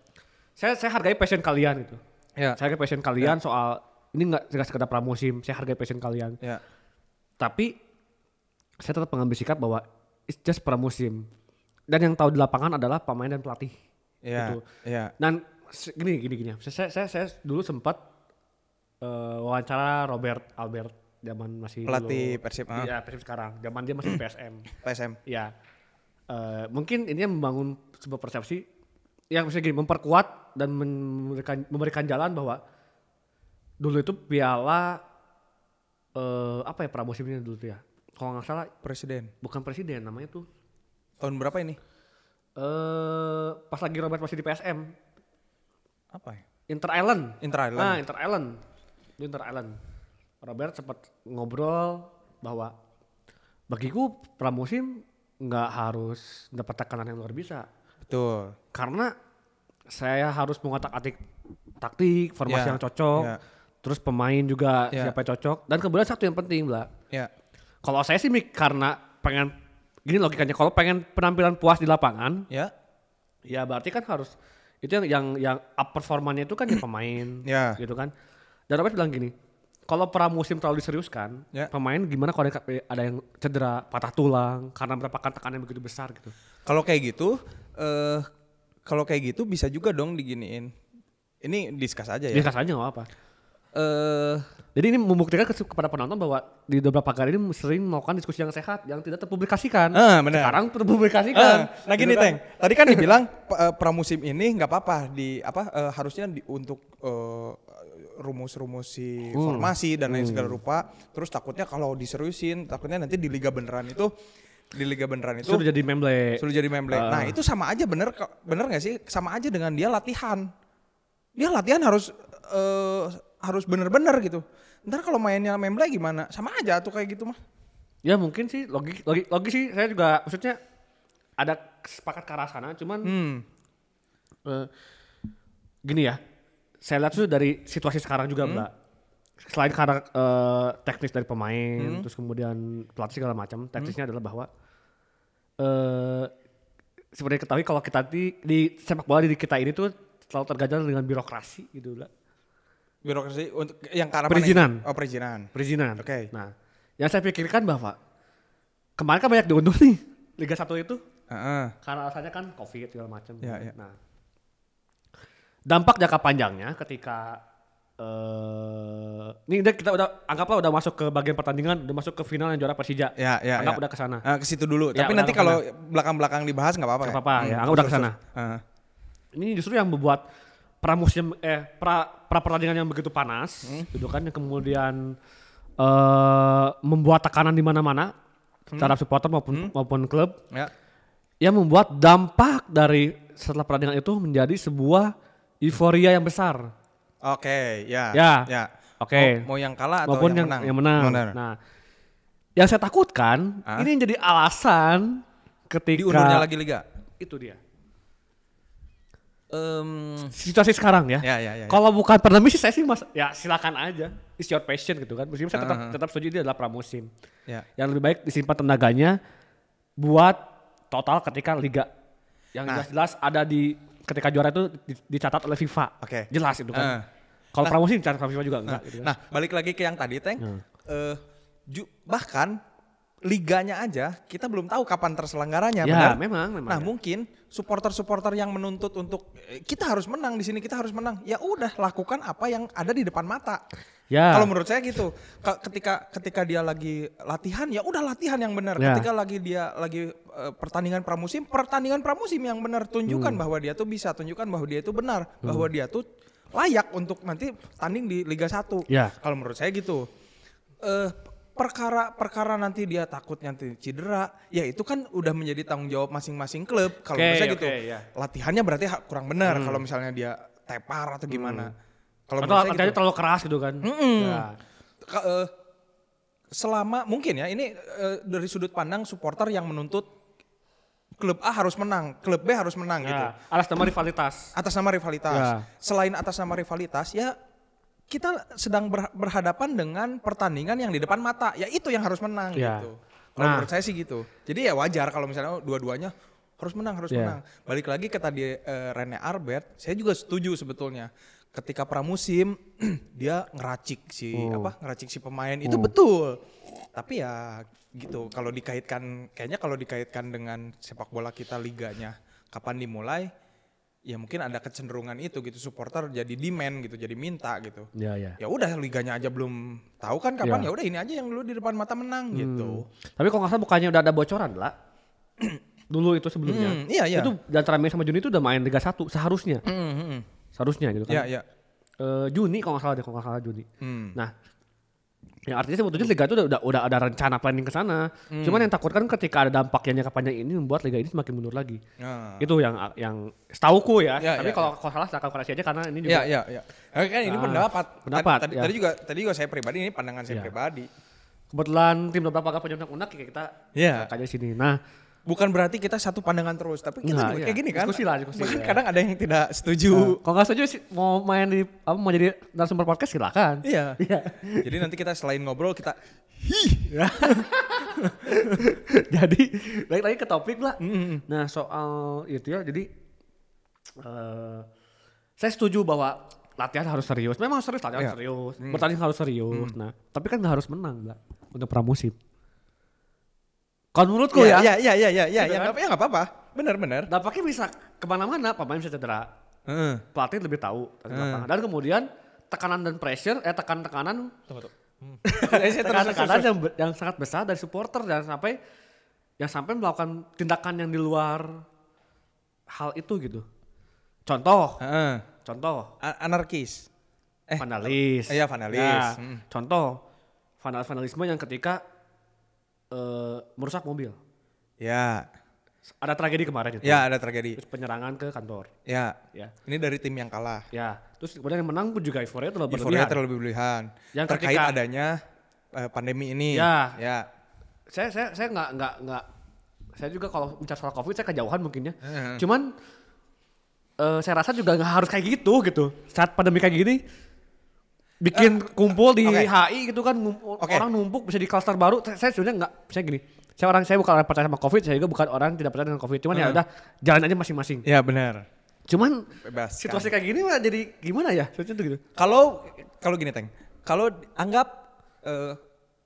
Saya saya hargai passion kalian itu. Ya. Saya hargai passion kalian soal ini nggak sekedar pramusim, saya hargai passion kalian. Ya. Tapi saya tetap mengambil sikap bahwa it's just pramusim. Dan yang tahu di lapangan adalah pemain dan pelatih. Ya. Gitu. Ya. Dan gini gini gini. Saya saya saya dulu sempat eh, wawancara Robert Albert zaman masih Pelatih dulu, Persib, ah. Iya, Persib sekarang. Zaman dia masih PSM. PSM. ya. Eh, mungkin ini membangun sebuah persepsi yang bisa gini memperkuat dan memberikan memberikan jalan bahwa dulu itu piala eh apa ya pramusimnya dulu tuh ya. Kalau nggak salah Presiden. bukan presiden namanya tuh Tahun berapa ini? eh pas lagi Robert masih di PSM Apa ya? Inter Island. Inter Island. Ah, Inter Island. Itu Inter Island. Robert sempat ngobrol bahwa bagiku pramusim nggak harus dapat tekanan yang luar biasa Betul. karena saya harus mengotak atik taktik, formasi Ya, yang cocok, ya. terus pemain juga Ya. siapa yang cocok dan kemudian satu yang penting lah Ya. Kalau saya sih mik karena pengen gini logikanya kalau pengen penampilan puas di lapangan, Ya. ya berarti kan harus itu yang yang yang up performanya itu kan ya pemain, Ya. gitu kan. Dan Robert bilang gini, kalau pramusim terlalu diseriuskan, Ya. pemain gimana kalau ada, ada yang cedera, patah tulang karena mendapatkan tekanan yang begitu besar gitu. Kalau kayak gitu, eh kalau kayak gitu bisa juga dong diginiin. Ini diskus aja ya. Dia kasih aja nggak apa. Eh Jadi ini membuktikan ke- kepada penonton bahwa di beberapa kali ini sering melakukan diskusi yang sehat yang tidak terpublikasikan. Ah, benar. Sekarang terpublikasikan. Ah, nah gini Gitu kan. Teng, tadi kan dibilang eh, pramusim ini nggak apa-apa di apa eh, harusnya di, untuk eh, rumus-rumus si Hmm. formasi dan lain segala rupa. Terus takutnya kalau diseriusin, takutnya nanti di liga beneran itu di liga beneran itu Sudah jadi memble. sudah jadi memble. Ah. Nah itu sama aja bener bener nggak sih? Sama aja dengan dia latihan. Dia latihan harus eh, harus bener-bener gitu. Ntar kalau mainnya memble gimana? Sama aja tuh kayak gitu mah. Ya mungkin sih logik logik logis sih saya juga maksudnya ada sepakat ke arah sana cuman Hmm. eh, gini ya. Saya lihat tuh dari situasi sekarang juga, Hmm. Mbak. Selain karena eh, teknis dari pemain, terus kemudian pelatih segala macam, teknisnya adalah bahwa eh seperti ketahui kalau kita di, di sepak bola di kita ini tuh selalu terganjal dengan birokrasi gitu lah. Birokrasi untuk yang mana Perizinan. Oh perizinan. Perizinan. Oke. Nah, yang saya pikirkan bahwa kemarin kan banyak diunduh nih Liga 1 itu Heeh. karena alasannya kan covid segala macam. Ya, ya. Nah, dampak jangka panjangnya ketika eh ini udah kita udah anggaplah udah masuk ke bagian pertandingan, udah masuk ke final yang juara Persija. Ya, ya, Anggap ya. udah ke sana. Nah, ke situ dulu. Ya, Tapi nanti kalau belakang-belakang dibahas nggak apa-apa. Nggak ya? apa-apa, ya. Hmm, Anggap udah terus, ke sana. terus. Heeh. Ini justru yang membuat pramusim eh pra, pra pertandingan yang begitu panas, Hmm. gitu kan yang kemudian eh membuat tekanan di mana-mana Hmm. terhadap supporter maupun maupun klub Ya. yang membuat dampak dari setelah pertandingan itu menjadi sebuah euforia yang besar. Oke, ya. Ya. Ya. Oke. Mau, mau yang kalah atau maupun yang, yang menang? yang menang. Benar. Nah, yang saya takutkan Ah? ini yang jadi alasan ketika Diundurnya lagi liga. itu dia. Em, Situasi sekarang ya. ya, ya, ya. Kalau bukan pandemi sih saya sih mas, ya silakan aja. It's your passion gitu kan. Meskipun saya tetap Ah, ah. tetap setuju ini adalah pramusim. ya. Yang lebih baik disimpan tenaganya buat total ketika liga. Yang Nah. jelas-jelas ada di ketika juara itu di- dicatat oleh FIFA. Oke. Jelas itu kan. Ah. Kalau pramusim dicatat oleh FIFA juga enggak gitu kan. Nah, balik lagi ke yang tadi, Teng. Hmm. Eh, ju- bahkan liganya aja kita belum tahu kapan terselenggaranya, Ya, benar? memang, memang. Nah, ya. mungkin supporter-supporter yang menuntut untuk eh, kita harus menang di sini, kita harus menang. Ya udah, lakukan apa yang ada di depan mata. Ya. Kalau menurut saya gitu. Ka- Ketika ketika dia lagi latihan, ya udah latihan yang benar. Ya. Ketika lagi dia lagi eh, pertandingan pramusim, pertandingan pramusim yang benar. Hmm. Tunjukkan bahwa dia tuh bisa, tunjukkan bahwa dia itu benar, bahwa dia tuh layak untuk nanti tanding di Liga 1. Ya. Kalau menurut saya gitu. Eh perkara perkara nanti dia takut nanti cedera, ya itu kan udah menjadi tanggung jawab masing-masing klub. Kalau Oke, menurut saya gitu. ya. Latihannya berarti kurang benar kalau misalnya dia tepar atau gimana. Kalau Atau gitu. terlalu keras gitu kan. Mm-mm. Ya. Ka- eh, selama mungkin ya ini eh, dari sudut pandang supporter yang menuntut klub A harus menang, klub B harus menang gitu. Ya, alas nama rivalitas. Atas nama rivalitas. Ya. Selain atas nama rivalitas ya kita sedang ber- berhadapan dengan pertandingan yang di depan mata. Ya itu yang harus menang Ya. gitu. Kalau Nah. menurut saya sih gitu. Jadi ya wajar kalau misalnya oh, dua-duanya harus menang, harus Ya. menang. Balik lagi ke tadi eh, Rene Albert, saya juga setuju sebetulnya. Ketika pramusim dia ngeracik si Oh. apa? Ngeracik si pemain itu betul. Tapi ya gitu kalau dikaitkan kayaknya kalau dikaitkan dengan sepak bola kita liganya kapan dimulai ya mungkin ada kecenderungan itu gitu supporter jadi demand gitu jadi minta gitu Ya, ya. ya udah liganya aja belum tahu kan kapan Ya. ya udah ini aja yang dulu di depan mata menang gitu Tapi kalau nggak salah bukannya udah ada bocoran lah. Dulu itu sebelumnya. Hmm, iya, iya. Itu antara Mei sama Juni itu udah main Liga 1 seharusnya. Hmm, hmm, hmm. Seharusnya gitu kan. ya ya Eh, Juni kalau nggak salah deh, kalau nggak salah Juni. Hmm. Nah, yang artinya sebetulnya Liga itu udah, udah, udah ada rencana planning ke sana. Hmm. Cuman yang takutkan ketika ada dampaknya jangka panjang ini membuat Liga ini semakin mundur lagi. Nah. Itu yang yang setauku ya. Ya, Tapi ya, kalau kalau salah silakan koreksi aja karena ini juga Ya, ya, ya. Oke, kan ini Ah, pendapat. pendapat, Tadi, ya. tadi juga tadi juga saya pribadi ini pandangan saya Ya. pribadi. kebetulan tim beberapa agak penyunak unak ya kita Iya. kayak di sini. Nah, bukan berarti kita satu pandangan terus, tapi kita Nah, juga iya. kayak gini kan. Diskusi lah, diskusi, Bahkan iya. kadang ada yang tidak setuju. Kalau nggak setuju sih mau main di apa mau jadi narasumber podcast silakan. Iya. Iya. Jadi nanti kita selain ngobrol kita jadi balik lagi ke topik lah. Nah soal itu ya jadi eh saya setuju bahwa latihan harus serius. Memang serius latihan Iya. serius. Bertanding harus serius. Nah tapi kan nggak harus menang lah untuk pramusim. Kalau menurutku ya, Iya, iya, iya, iya, iya, Gitu ya kan? nggak ya nggak apa-apa. Benar, benar. dampaknya bisa ke mana-mana. Pemain bisa cedera, Heeh. pelatih lebih tahu tentang lapangan. dan kemudian tekanan dan pressure, eh tekan-tekanan, tekanan-tekanan yang, yang sangat besar dari supporter dan sampai yang sampai melakukan tindakan yang di luar hal itu gitu. Contoh, Heeh. contoh, A- Anarkis. Eh, vandalis. iya, vandalis. Ya, Mm. Contoh, vandal vandalisme yang ketika eh, merusak mobil. Ya. Ada tragedi kemarin itu. Ya, ada tragedi. Terus penyerangan ke kantor. Ya. Ya. Ini dari tim yang kalah. Ya, terus kemudian yang menang pun juga euforia terlalu Euforia berlebihan. terlebih berlebihan. Yang terkait ketika- adanya eh, pandemi ini. Ya. Ya. Saya saya saya nggak nggak nggak saya juga kalau bicara soal covid saya kejauhan mungkin ya. Heeh. Cuman eh, saya rasa juga nggak harus kayak gitu gitu. Saat pandemi kayak gini bikin kumpul di oke. HI gitu kan ngum- Oke. orang numpuk bisa di klaster baru. Saya, saya sebenarnya nggak saya gini. Saya orang saya bukan orang percaya sama covid, saya juga bukan orang tidak percaya dengan covid. Cuman ya Heeh. udah jalan aja masing-masing. Ya, benar. Cuman Bebas. situasi kayak gini mah jadi gimana ya? Saya tuh gitu. Kalau kalau gini Teng, kalau anggap eh,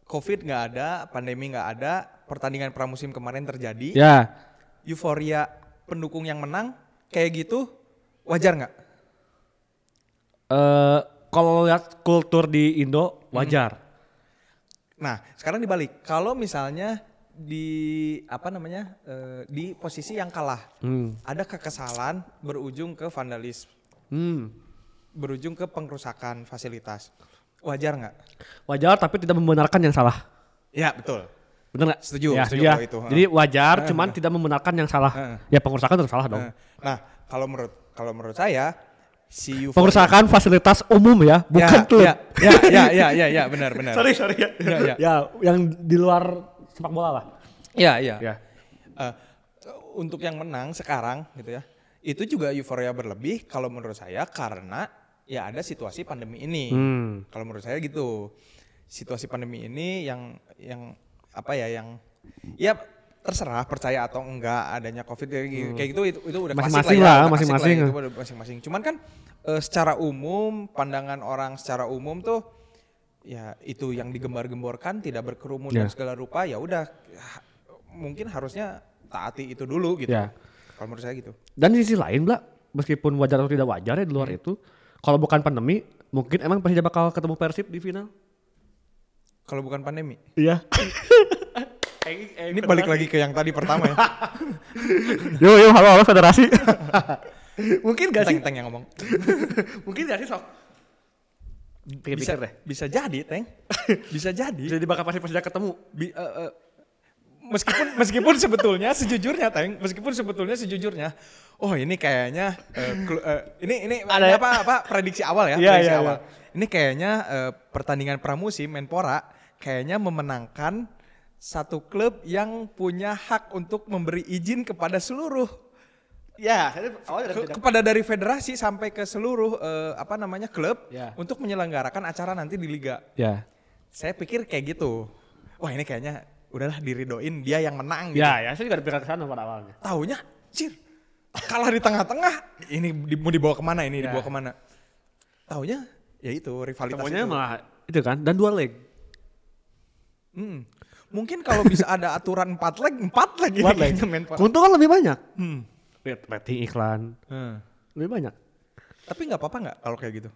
COVID nggak ada, pandemi nggak ada, pertandingan pramusim kemarin terjadi, Ya. euforia pendukung yang menang kayak gitu wajar nggak? Eh kalau lihat kultur di Indo wajar. Nah sekarang dibalik, kalau misalnya di apa namanya eh, di posisi yang kalah, Hmm. ada kekesalan berujung ke vandalisme, Hmm. berujung ke pengrusakan fasilitas, wajar nggak? Wajar tapi tidak membenarkan yang salah. Ya betul. Bener nggak? Setuju, Ya, setuju ya. itu. Jadi wajar, cuman tidak membenarkan yang salah. Heeh. Ya pengerusakan tetap salah dong. Nah, kalau menurut kalau menurut saya si euforia Pengerusakan fasilitas umum ya, bukan ya, klub. Ya, ya, ya, ya, ya, ya, benar, benar. sorry, sorry ya. Ya, ya. Ya, yang di luar sepak bola lah. Ya, ya. Ya. Eh, untuk yang menang sekarang gitu ya, itu juga euforia berlebih kalau menurut saya karena ya ada situasi pandemi ini. Hmm. Kalau menurut saya gitu, situasi pandemi ini yang yang apa ya yang ya terserah percaya atau enggak adanya covid kayak gitu, kayak gitu itu, itu udah Hmm. Masing-masing ya, lah, masing-masing. ya, itu udah masing-masing. Cuman kan eh, secara umum pandangan orang secara umum tuh ya itu yang digembar-gemborkan tidak berkerumun Ya. dan segala rupa ya udah mungkin harusnya taati itu dulu gitu. Ya. Kalau menurut saya gitu. Dan di sisi lain, Bla, meskipun wajar atau tidak wajar ya di luar itu, kalau bukan pandemi, mungkin emang Persija bakal ketemu Persib di final. Kalau bukan pandemi. Iya. Ini balik lagi ke yang tadi pertama ya. Yo yo halo halo federasi. mungkin gak sih? Teng, teng yang ngomong. Mungkin gak sih sok? Bisa, Pikir-pikir deh. bisa jadi, Teng. Bisa jadi. Bisa dibakar pasti Persija ketemu. Bi- eh, eh, meskipun meskipun sebetulnya sejujurnya Teng, meskipun sebetulnya sejujurnya oh ini kayaknya kelu- eh, ini ini Ada ini ya? apa apa prediksi awal ya, Iya, prediksi iya, awal. Ini kayaknya eh, pertandingan pramusim Menpora kayaknya memenangkan satu klub yang punya hak untuk memberi izin kepada seluruh Ya, ke- kepada dari federasi sampai ke seluruh eh, apa namanya klub Ya. untuk menyelenggarakan acara nanti di liga. Ya. Saya pikir kayak gitu. Wah ini kayaknya udahlah diridoin dia yang menang. Gitu. Ya, ya saya juga berpikir ke sana pada awalnya. Taunya, cir kalah di tengah-tengah. Ini di- mau dibawa ke mana ini? Ya. Dibawa ke mana? Taunya ya itu rivalitas Ketemunya itu. malah itu kan dan dua leg. Hmm. Mungkin kalau bisa ada aturan empat leg, empat leg. Empat leg. kayaknya Menpora. Keuntungan lebih banyak. Hmm. Lihat rating iklan Hmm. lebih banyak. Tapi nggak apa-apa nggak kalau kayak gitu?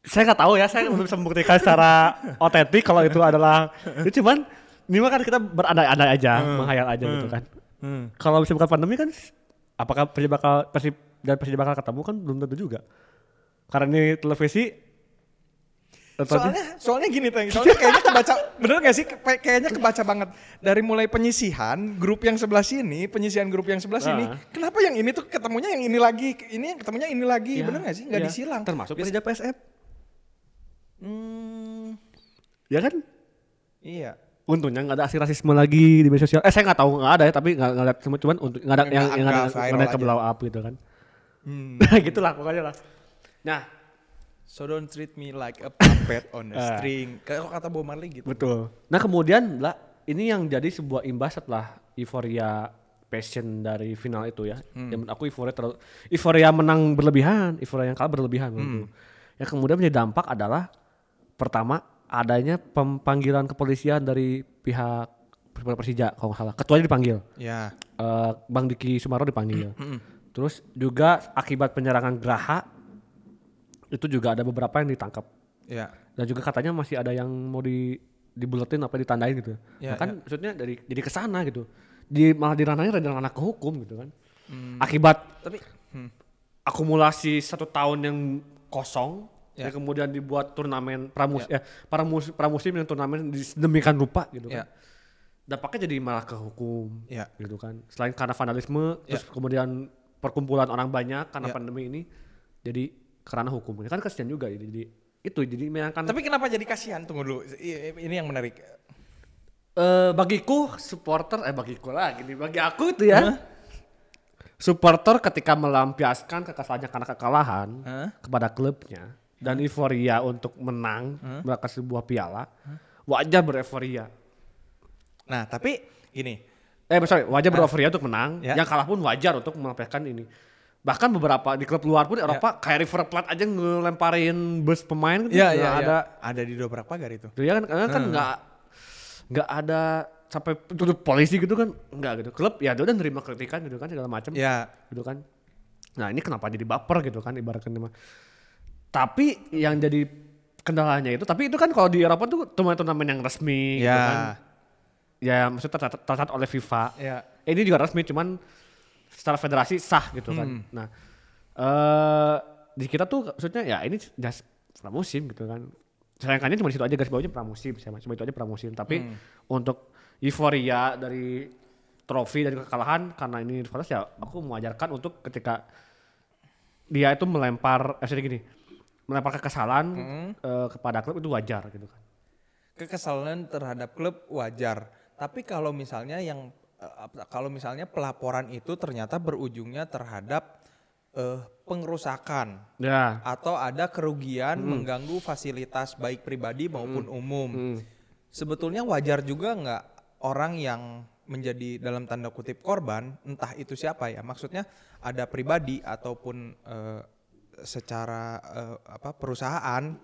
Saya nggak tahu ya, saya belum bisa membuktikan secara otentik kalau itu adalah. Itu cuman ini mah kan kita berandai-andai aja, menghayal aja gitu kan. Hmm. Kalau bisa bukan pandemi kan, apakah Persib bakal Persib dan Persib bakal ketemu kan belum tentu juga. Karena ini televisi. Soalnya, soalnya gini Teng, soalnya kayaknya kebaca, bener gak sih? Kayak- Kayaknya kebaca banget. Dari mulai penyisihan, grup yang sebelah sini, penyisihan grup yang sebelah sini. Kenapa yang ini tuh ketemunya yang ini lagi, ini yang ketemunya ini lagi, Ya, bener gak sih? Gak ya. disilang. Termasuk Biasa- PSF. Hmm, Ya kan? iya. untungnya nggak ada aksi rasisme lagi di media sosial. Eh saya nggak tahu nggak ada ya, tapi nggak nggak lihat cuma cuman untuk nggak ada Nggak- yang yang ada nggak nggak ada ke aja. blow up gitu kan. Hmm. Gitulah pokoknya lah. Nah So don't treat me like a puppet on a Ah. string. Kayak kata Bob Marley gitu. betul. Nah kemudian lah ini yang jadi sebuah imbas setelah euforia passion dari final itu ya. Yang menurut aku euforia terlalu euforia menang berlebihan, euforia yang kalah berlebihan. menurutku. Yang kemudian menjadi dampak adalah pertama adanya pemanggilan kepolisian dari pihak Persija kalau nggak salah. Ketuanya dipanggil. Ya. Eh, Bang Diki Sumarro dipanggil. Terus juga akibat penyerangan Graha itu juga ada beberapa yang ditangkap. Ya. Dan juga katanya masih ada yang mau di dibuletin apa ditandain gitu. Ya, nah kan maksudnya dari jadi ke sana gitu. Di malah di ranahnya ranah ke hukum gitu kan. Akibat Tapi hmm. akumulasi satu tahun yang kosong Ya. yang kemudian dibuat turnamen pramus ya, pramus pramusim yang turnamen di sedemikian rupa gitu kan. Ya. Dampaknya jadi malah ke hukum Ya. gitu kan. Selain karena vandalisme Ya. terus kemudian perkumpulan orang banyak karena Ya. pandemi ini jadi karena hukum. Kan kasihan juga jadi, jadi itu jadi menyangkan Tapi kenapa jadi kasihan? Tunggu dulu. Ini yang menarik. Eh bagiku supporter eh bagiku lagi nih bagi aku itu ya. Supporter ketika melampiaskan kekesalannya karena kekalahan Hah? kepada klubnya dan euforia untuk menang mendapatkan sebuah piala, wajar bereforia. Nah, tapi gini. Eh sorry, wajar bereforia untuk menang. Ya. Yang kalah pun wajar untuk melampiaskan ini. Bahkan beberapa di klub luar pun Eropa kayak River Plate aja ngelemparin bus pemain gitu. Ya, nggak ya, ada ada. Ada di dobrak pagar itu. Ya kan karena kan nggak nggak ada sampai tutup polisi gitu kan nggak gitu klub ya udah nerima kritikan gitu kan segala macam Ya. gitu kan nah ini kenapa jadi baper gitu kan ibaratnya mah tapi yang jadi kendalanya itu tapi itu kan kalau di Eropa tuh turnamen yang resmi gitu kan Ya. ya maksudnya tercatat, oleh FIFA Ya. Eh, ini juga resmi cuman secara federasi sah gitu kan. Nah eh di kita tuh maksudnya ya ini just pramusim gitu kan. Sayangkannya cuma di situ aja garis bawahnya pramusim cuma cuma itu aja pramusim. Tapi untuk euforia dari trofi dari kekalahan karena ini rivalitas ya aku mewajarkan untuk ketika dia itu melempar eh, sorry gini melempar kekesalan eh, kepada klub itu wajar gitu kan. Kekesalan terhadap klub wajar. Tapi kalau misalnya yang kalau misalnya pelaporan itu ternyata berujungnya terhadap eh, pengerusakan ya atau ada kerugian mengganggu fasilitas baik pribadi maupun umum. Sebetulnya wajar juga nggak orang yang menjadi dalam tanda kutip korban, entah itu siapa ya, maksudnya ada pribadi ataupun eh, secara eh, apa perusahaan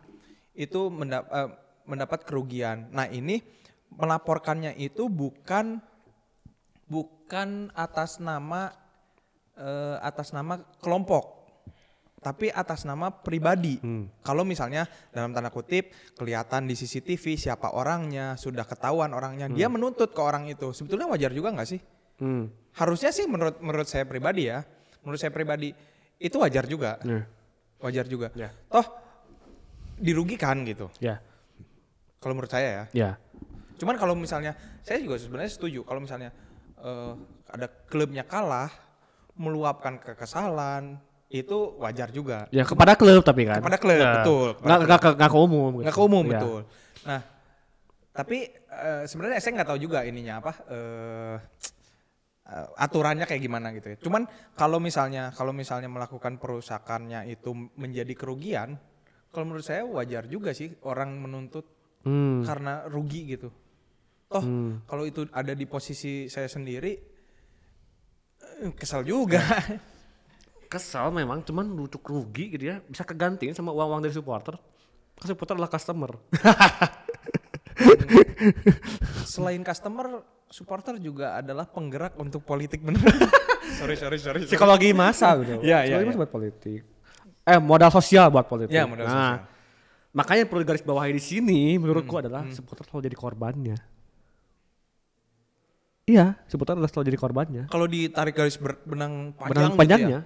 itu mendap- eh, mendapat kerugian. Nah ini melaporkannya itu bukan bukan atas nama eh, atas nama kelompok tapi atas nama pribadi. Kalau misalnya dalam tanda kutip kelihatan di CCTV siapa orangnya, sudah ketahuan orangnya, dia menuntut ke orang itu. Sebetulnya wajar juga nggak sih? hmm. Harusnya sih menurut menurut saya pribadi ya, menurut saya pribadi itu wajar juga, Ya. wajar juga. Ya. Toh dirugikan gitu. ya Kalau menurut saya ya. ya Cuman kalau misalnya saya juga sebenarnya setuju kalau misalnya eh, ada klubnya kalah meluapkan kekesalan itu wajar juga. Ya kepada klub tapi kan. Kepada klub, Ya. betul, Nggak, nggak, ke- nggak ke umum. gitu. nggak ke umum Ya. betul. Nah, tapi eh, sebenarnya saya nggak tahu juga ininya apa eh, eh, aturannya kayak gimana gitu ya. Cuman kalau misalnya kalau misalnya melakukan perusakannya itu menjadi kerugian, kalau menurut saya wajar juga sih orang menuntut Hmm. karena rugi gitu. Toh kalau itu ada di posisi saya sendiri eh, kesal juga. Kesal memang, cuman untuk rugi gitu ya. Bisa kegantiin sama uang-uang dari supporter. Kan supporter adalah customer. Selain customer, supporter juga adalah penggerak untuk politik bener. sorry sorry sorry. Psikologi masa gitu. Iya, iya, Psikologi iya. masa buat politik. Eh modal sosial buat politik. Iya, modal nah, sosial. Makanya perlu garis bawahi di sini menurutku Hmm, adalah supporter selalu jadi korbannya. Iya, supporter adalah selalu jadi korbannya. Kalau ditarik garis ber- benang panjang Benang gitu panjangnya. ya.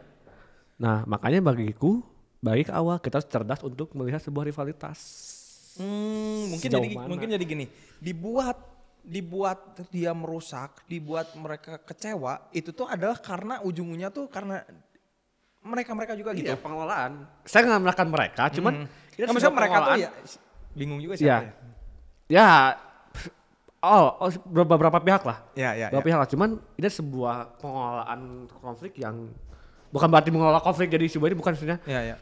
Nah, makanya bagiku baik awal kita harus cerdas untuk melihat sebuah rivalitas. Hmm, mungkin Sejauh jadi mana? mungkin jadi gini, dibuat dibuat dia merusak, dibuat mereka kecewa, itu tuh adalah karena ujungnya tuh karena mereka-mereka juga gitu. Iya, pengelolaan. Saya nggak menekan mereka, cuman Hmm. ini sebuah mereka tuh ya bingung juga Iya. siapa ya. Ya, Oh, oh beberapa, pihak lah. Ya, ya, beberapa ya. pihak lah. Cuman ini sebuah pengelolaan konflik yang bukan berarti mengelola konflik jadi sebuah ini bukan sebenarnya Ya, ya.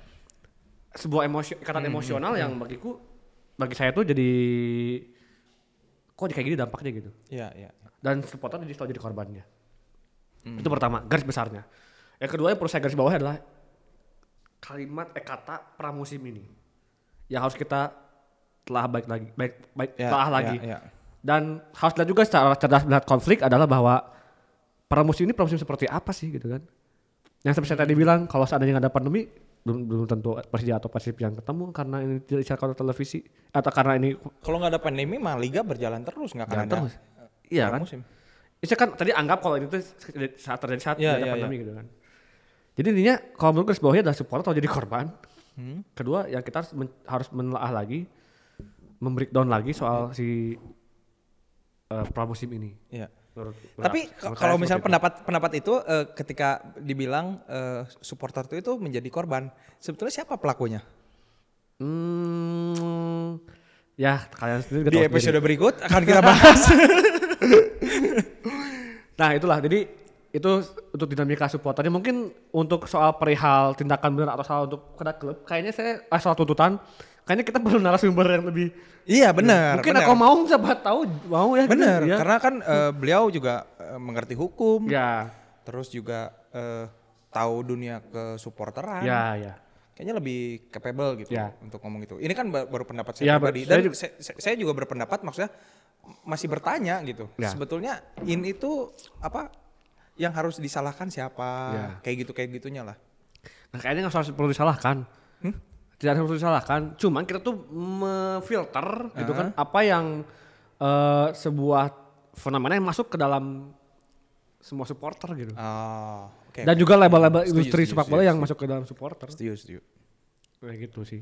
sebuah emosi ikatan Hmm, emosional yang bagiku bagi saya tuh jadi kok kayak gini dampaknya gitu. Ya, ya. Dan supporter jadi selalu jadi korbannya. Hmm. Itu pertama, garis besarnya. Yang kedua yang perlu saya garis bawahi adalah kalimat eh kata pramusim ini yang harus kita telah baik lagi, baik baik Ya, telah ya, lagi. ya. Dan harus lihat juga secara cerdas melihat konflik adalah bahwa pramusim ini pramusim seperti apa sih gitu kan? Yang seperti saya tadi bilang kalau seandainya nggak ada pandemi belum belum tentu Persija atau Persib yang ketemu karena ini tidak oleh televisi atau karena ini Kalau nggak ada pandemi mah liga berjalan terus nggak akan ada terus. Iya kan? musim. Itu kan tadi anggap kalau itu saat terjadi saat tidak ada iya, pandemi gitu kan. Jadi intinya kalau menurut garis bawahnya adalah supporter atau jadi korban. Hmm. Kedua yang kita harus men- harus menelaah lagi, membreakdown lagi soal si eh, pramusim ini. Iya. Menurut, Tapi kalau misalnya itu. pendapat pendapat itu eh, ketika dibilang eh, supporter itu itu menjadi korban, sebetulnya siapa pelakunya? Hmm, ya kalian sendiri Di episode sendiri. berikut akan kita bahas. Nah itulah jadi itu untuk dinamika supporternya mungkin untuk soal perihal tindakan benar atau salah untuk kena klub kayaknya saya ah, soal tuntutan kayaknya kita perlu narasumber yang lebih iya benar. mungkin aku mau siapa tahu mau ya gitu, Benar, ya. karena kan eh, beliau juga eh, mengerti hukum, ya terus juga eh, tahu dunia kesupporteran. ya ya Kayaknya lebih capable gitu Ya. untuk ngomong itu. Ini kan ba- baru pendapat Ya, saya ber- pribadi saya dan juga- saya, juga berpendapat maksudnya masih bertanya gitu. Ya. Sebetulnya in itu apa yang harus disalahkan siapa? Ya. Kayak gitu kayak gitunya lah. nah, kayaknya nggak usah perlu disalahkan Hmm? Tidak harus disalahkan cuman kita tuh memfilter gitu Ah. kan apa yang eh, sebuah fenomena yang masuk ke dalam semua supporter gitu Oh, oke. dan juga label-label industri sepak bola setuju, yang masuk ke dalam supporter setuju, setuju. kayak gitu sih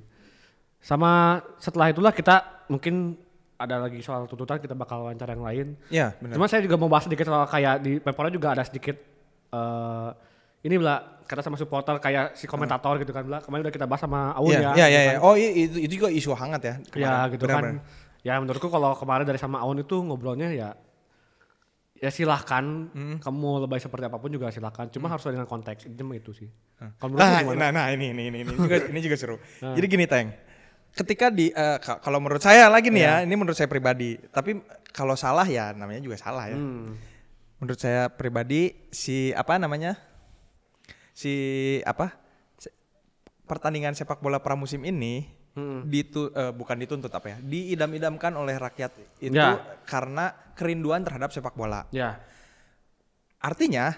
sama setelah itulah kita mungkin ada lagi soal tuntutan kita bakal wawancara yang lain Ya, benar. Cuma saya juga mau bahas sedikit soal kayak di Pempola juga ada sedikit eh ini lah kata sama supporter kayak si komentator gitu kan kemarin udah kita bahas sama Aun Iya, ya. iya, iya, gitu iya. kan. Oh, i- itu, itu juga isu hangat ya. Ya kemarin. gitu Benar, kan. Ya menurutku kalau kemarin dari sama Aun itu ngobrolnya ya ya silahkan Hmm. kamu lebay seperti apa pun juga silahkan cuma harus dengan konteks itu mah itu sih kalau menurutmu Nah, nah, nah, ini, ini, ini, ini juga, ini juga seru. Jadi gini, Teng. Ketika di, ka- kalau menurut saya lagi nih ya, ini menurut saya pribadi. Tapi kalau salah ya, namanya juga salah ya. Hmm. Menurut saya pribadi, si apa namanya, si apa, pertandingan sepak bola pramusim ini, Hmm. ditu, eh, bukan dituntut apa ya, diidam-idamkan oleh rakyat itu Ya. karena kerinduan terhadap sepak bola. Ya. Artinya,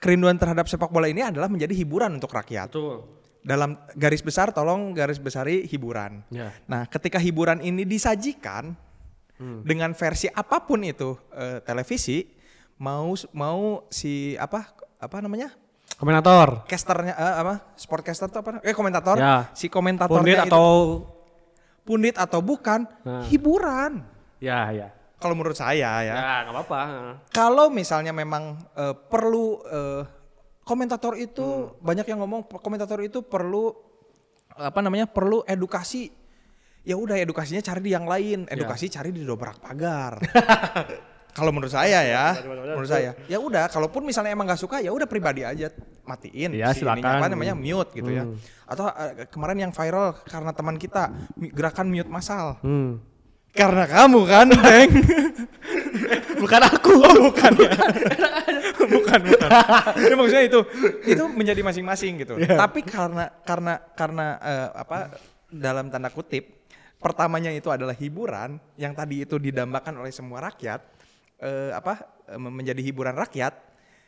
kerinduan terhadap sepak bola ini adalah menjadi hiburan untuk rakyat Betul. dalam garis besar tolong garis besari hiburan. Ya. Nah, ketika hiburan ini disajikan Hmm. dengan versi apa pun itu eh, televisi, mau mau si apa apa namanya Komentator. casternya eh, apa sportcaster atau apa? Eh komentator, Ya. si Pundit komentatornya itu atau pundit atau bukan Nah. hiburan. ya ya. Kalau menurut saya ya. Ya nggak apa-apa. Kalau misalnya memang eh, perlu eh, komentator itu Hmm. banyak yang ngomong komentator itu perlu apa namanya perlu edukasi. Ya udah edukasinya cari di yang lain, edukasi cari di dobrak pagar. Kalau menurut saya ya, menurut saya ya udah. Kalaupun misalnya emang nggak suka ya udah pribadi aja matiin. Ya, si ininya, silakan. apa namanya mute gitu ya. Hmm. Atau eh, kemarin yang viral karena teman kita gerakan mute massal. Hmm. Karena kamu kan, Teng. Bukan aku. Oh, bukan ya. bukan, bukan. Ya, maksudnya itu itu menjadi masing-masing gitu. Tapi karena karena karena eh, apa dalam tanda kutip pertamanya itu adalah hiburan yang tadi itu didambakan oleh semua rakyat eh, apa eh, menjadi hiburan rakyat.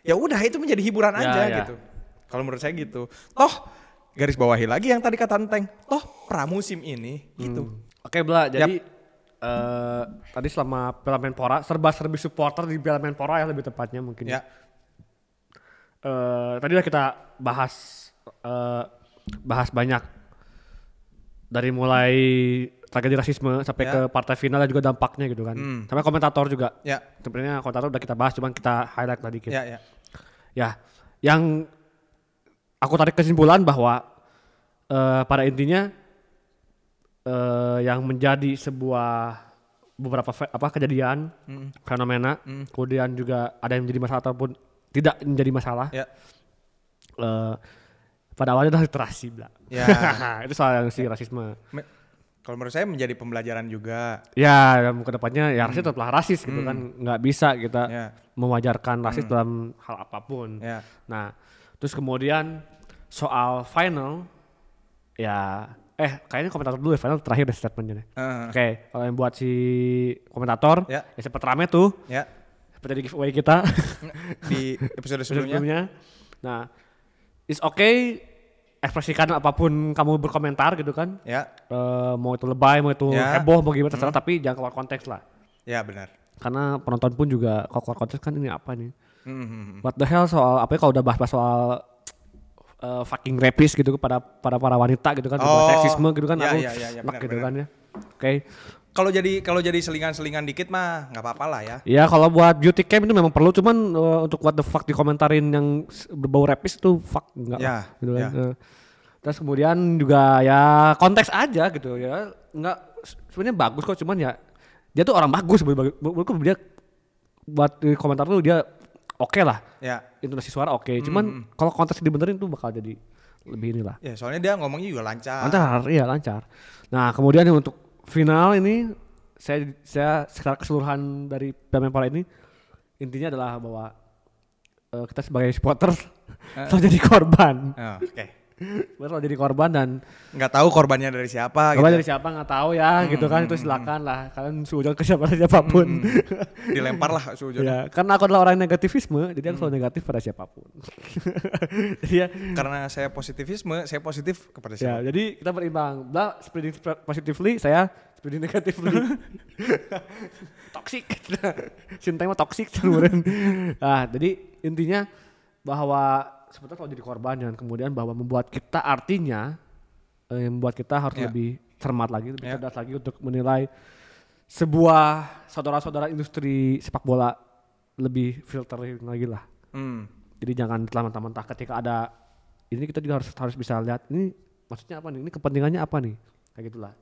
Ya udah itu menjadi hiburan Ya, aja ya. gitu. Kalau menurut saya gitu. Toh garis bawahi lagi yang tadi kata Enteng. Toh pramusim ini gitu. Oke Bla, jadi eh, tadi selama Piala Menpora serba-serbi supporter di Piala Menpora ya lebih tepatnya mungkin. Ya. Eh, tadi udah kita bahas eh, bahas banyak dari mulai tragedi rasisme sampai Ya. ke partai final dan juga dampaknya gitu kan. Hmm. Sampai komentator juga. Ya. Sebenarnya komentator udah kita bahas, cuman kita highlight lagi dikit. Ya, ya. Ya, yang aku tarik kesimpulan bahwa eh, pada intinya eh, yang menjadi sebuah beberapa apa kejadian, Hmm. fenomena, kemudian juga ada yang menjadi masalah ataupun tidak menjadi masalah. Ya. Eh, pada awalnya adalah literasi, bla. Ya. itu soal yang si rasisme. Me- Kalau menurut saya menjadi pembelajaran juga. Ya, dalam ke depannya ya rasis tetaplah rasis gitu kan, nggak bisa kita Ya. mewajarkan rasis dalam hal apa pun. Ya. Nah, terus kemudian soal final, ya, eh kayaknya komentator dulu ya final terakhir deh statementnya deh. Eh, Oke, kalau yang buat si komentator, Ya. ya, sempat rame tuh, ya. seperti di giveaway kita Di episode sebelumnya. sebelumnya. Nah, it's okay ekspresikan apa pun kamu berkomentar gitu kan. Ya. Eh, mau itu lebay, mau itu Ya. heboh, mau gimana terserah, tapi jangan keluar konteks lah. Ya benar. Karena penonton pun juga kalau keluar konteks kan ini apa nih? Hmm, hmm, hmm. What the hell soal apa ya kalau udah bahas soal eh, fucking rapist gitu kepada para para wanita gitu kan, Oh, seksisme gitu kan, ya, aku ya, ya, ya, benar, gitu benar. kan ya. Oke. Kalau jadi kalau jadi selingan-selingan dikit mah nggak apa-apa lah ya. Ya kalau buat beauty camp itu memang perlu, cuman eh, untuk what the fuck dikomentarin yang berbau rapist itu fuck enggak Ya, lah, gitu kan. ya. Eh, Terus kemudian juga ya konteks aja gitu ya, nggak sebenarnya bagus kok, cuman ya dia tuh orang bagus, menurut menurutku dia buat di komentar tuh dia oke lah, Ya. intonasi suara oke, Hmm, cuman kalau konteks dibenerin tuh bakal jadi lebih inilah. Ya soalnya dia ngomongnya juga lancar. Lancar, iya lancar. Nah kemudian untuk final ini saya saya secara keseluruhan dari Pemain ini intinya adalah bahwa eh, kita sebagai supporter selalu jadi korban, Oh, Oke. Selalu jadi korban dan Nggak tahu korbannya dari siapa. korban gitu. dari siapa nggak tahu ya gitu kan itu silakan lah kalian sujon ke siapa siapa pun. Dilempar lah sujud. ya karena aku adalah orang yang negativisme jadi aku selalu negatif pada siapa pun. ya Karena saya positivisme, saya positif kepada Ya, siapa. jadi kita berimbang. Bla spreading sp- positively, saya spreading negatively. toxic. Sinta mah toxic kemarin. Nah, jadi intinya bahwa sebetulnya kalau jadi korban dan kemudian bahwa membuat kita artinya eh, membuat kita harus Ya. lebih cermat lagi, lebih Ya. cerdas lagi untuk menilai sebuah saudara-saudara industri sepak bola lebih filtering lagi lah. Hmm. Jadi jangan mentah-mentah ketika ada ini kita juga harus harus bisa lihat ini maksudnya apa nih? Ini kepentingannya apa nih? Kayak gitulah.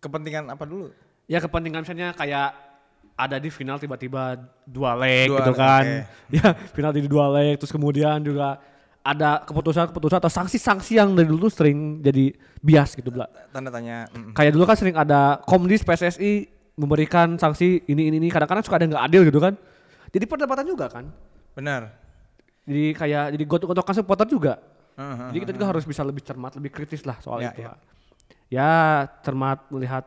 Kepentingan apa dulu? Ya kepentingan misalnya kayak ada di final tiba-tiba dua leg Dua gitu leg, kan. oke. Ya, final di dua leg terus kemudian juga ada keputusan-keputusan atau sanksi-sanksi yang dari dulu sering jadi bias gitu lah. Tanda tanya. mm. Kayak dulu kan sering ada Komdis PSSI memberikan sanksi ini ini ini kadang-kadang suka ada yang nggak adil gitu kan. Jadi perdebatan juga kan. Benar. Jadi kayak jadi gotok-gotokan supporter juga. Heeh, Jadi kita juga harus bisa lebih cermat, lebih kritis lah soal Ya, itu. ya. Ya cermat melihat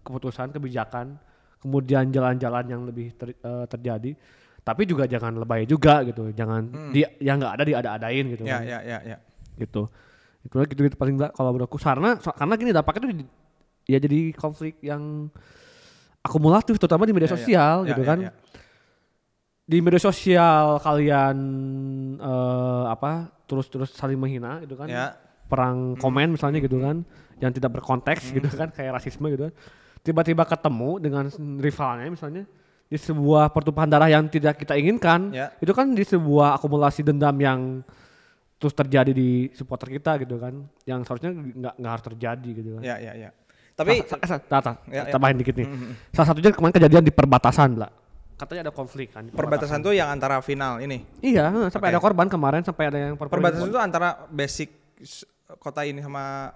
keputusan, kebijakan, kemudian jalan-jalan yang lebih ter- eh, terjadi. Tapi juga jangan lebay juga gitu, jangan di yang nggak ada diada-adain gitu. Hmm. Ya, kan. ya, ya, ya. Gitu. Itu gitu, gitu paling nggak kalau menurutku karena karena gini dampaknya di- ya jadi konflik yang akumulatif terutama di media Ya, ya. sosial Ya, gitu ya, kan ya. di media sosial kalian eh, apa terus-terus saling menghina gitu kan Ya. perang komen misalnya gitu kan yang tidak berkonteks gitu kan kayak rasisme gitu kan tiba-tiba ketemu dengan rivalnya misalnya di sebuah pertumpahan darah yang tidak kita inginkan Ya. itu kan di sebuah akumulasi dendam yang terus terjadi di supporter kita gitu kan yang seharusnya nggak nggak harus terjadi gitu kan Ya, ya, ya. Tapi sa- sa- tata, Ya, ya. tambahin dikit nih salah satunya kemarin kejadian di perbatasan lah katanya ada konflik kan di perbatasan tuh yang antara final ini. Iya, sampai Oke. ada korban kemarin, sampai ada yang per- Perbatasan itu antara basic kota ini sama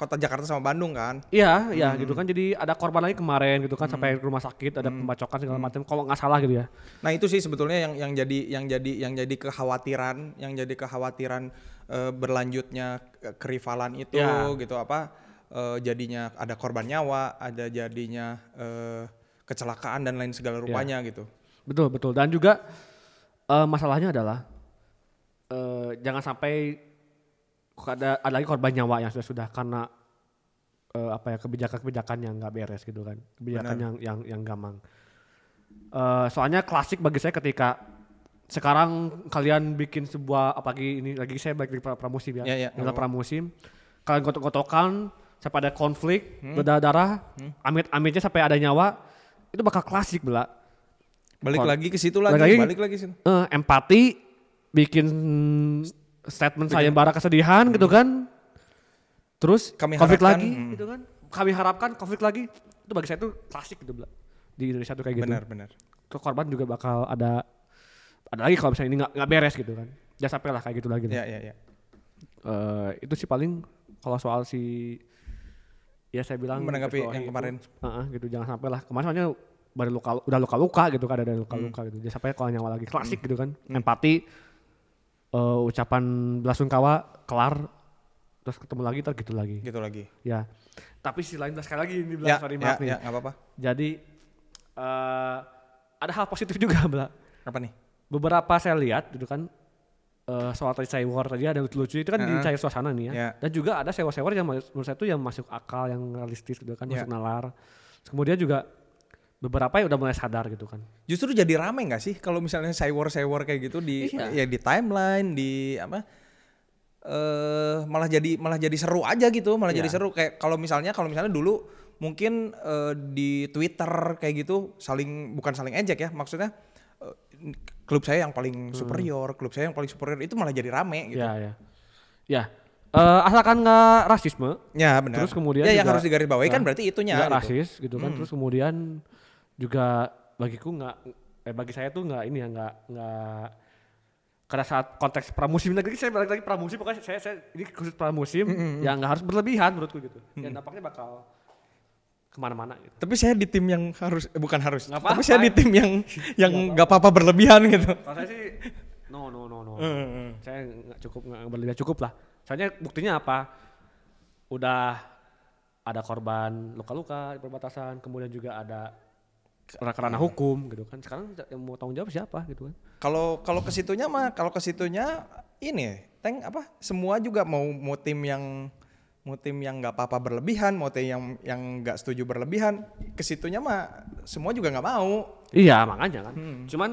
kota Jakarta sama Bandung kan. Iya, iya Hmm. gitu kan. Jadi ada korban lagi kemarin gitu kan sampai ke rumah sakit, ada pembacokan segala Hmm. macam. Kalau nggak salah gitu ya. Nah itu sih sebetulnya yang yang jadi yang jadi yang jadi kekhawatiran, yang jadi kekhawatiran eh, berlanjutnya ke- kerivalan itu Ya. gitu apa eh, jadinya ada korban nyawa, ada jadinya eh, kecelakaan dan lain segala rupanya gitu. Betul, betul. Dan juga eh, masalahnya adalah eh, jangan sampai ada ada lagi korban nyawa yang sudah sudah karena eh, apa ya kebijakan-kebijakan yang nggak beres gitu kan, kebijakan Benar. yang yang yang gampang. Eh, soalnya klasik bagi saya ketika sekarang kalian bikin sebuah apalagi ini lagi saya balik dari pra- pramusim ya, Ya, ya, adalah nggak apa-apa. pramusim, kalian gotok-gotokan sampai ada konflik, Hmm. berdarah-darah, amit-amitnya sampai ada nyawa, itu bakal klasik bela. Balik Kon- lagi ke situ Balik lagi, lagi. balik lagi situ. eh, empati, bikin statement saya bara kesedihan gitu kan, terus Kami konflik harapkan, lagi hmm. gitu kan, kami harapkan konflik lagi, itu bagi saya itu klasik gitu di Indonesia tuh kayak gitu. Benar, benar. Terus korban juga bakal ada ada lagi kalau misalnya ini nggak beres gitu kan. Jangan sampai lah kayak gitu lagi. Ya, ya, ya. Eh, itu sih paling kalau soal si ya saya bilang Menanggapi yang Wahi kemarin. itu, Heeh, gitu jangan sampai lah kemarin soalnya baru luka udah luka luka gitu kan ada luka-luka gitu jangan sampai kalau nyawa lagi klasik gitu kan empati eh, ucapan belasungkawa kelar terus ketemu lagi terus gitu lagi Gitu lagi. ya tapi si lain sekali lagi ini bilang Ya, sorry ya, nih ya, nggak apa-apa. jadi eh ada hal positif juga Bla. Apa nih? beberapa saya lihat gitu kan eh soal tadi war tadi ada lucu-lucu itu kan di Heeh. cair suasana nih ya. Ya. Dan juga ada sewa-sewa yang menurut saya itu yang masuk akal, yang realistis gitu kan, Ya. masuk nalar. Terus kemudian juga beberapa yang udah mulai sadar gitu kan. Justru jadi rame nggak sih kalau misalnya cyber-cyber kayak gitu di Iya. ya di timeline, di apa? eh malah jadi malah jadi seru aja gitu, malah jadi Iya. seru kayak kalau misalnya kalau misalnya dulu mungkin eh, di Twitter kayak gitu saling bukan saling ejek ya, maksudnya eh, klub saya yang paling superior, klub saya yang paling superior itu malah jadi rame gitu. Ya, ya. Ya. Eh, asalkan nggak rasisme, Ya benar. Terus kemudian ya yang harus digarisbawahi kan berarti itunya nggak gitu. rasis gitu kan. Terus kemudian juga bagiku nggak, eh bagi saya tuh nggak ini ya nggak nggak karena saat konteks pramusim lagi saya balik lagi pramusim pokoknya saya, saya ini khusus pramusim yang nggak harus berlebihan menurutku gitu. Dan dampaknya bakal ke mana-mana gitu. Tapi saya di tim yang harus eh, bukan harus. Nggak Tapi apa-apa. saya di tim yang yang nggak apa-apa berlebihan gitu. Kalau saya sih no no no no. saya nggak cukup nggak berlebihan cukup lah. Soalnya buktinya apa? Udah ada korban luka-luka di perbatasan, kemudian juga ada kerana hukum gitu kan. Sekarang yang mau tanggung jawab siapa gitu kan? Kalau kalau ke situnya mah kalau ke situnya ini tank apa semua juga mau mau tim yang mau tim yang nggak apa-apa berlebihan, mau tim yang yang nggak setuju berlebihan, ke situnya mah semua juga nggak mau. Iya makanya kan. Cuman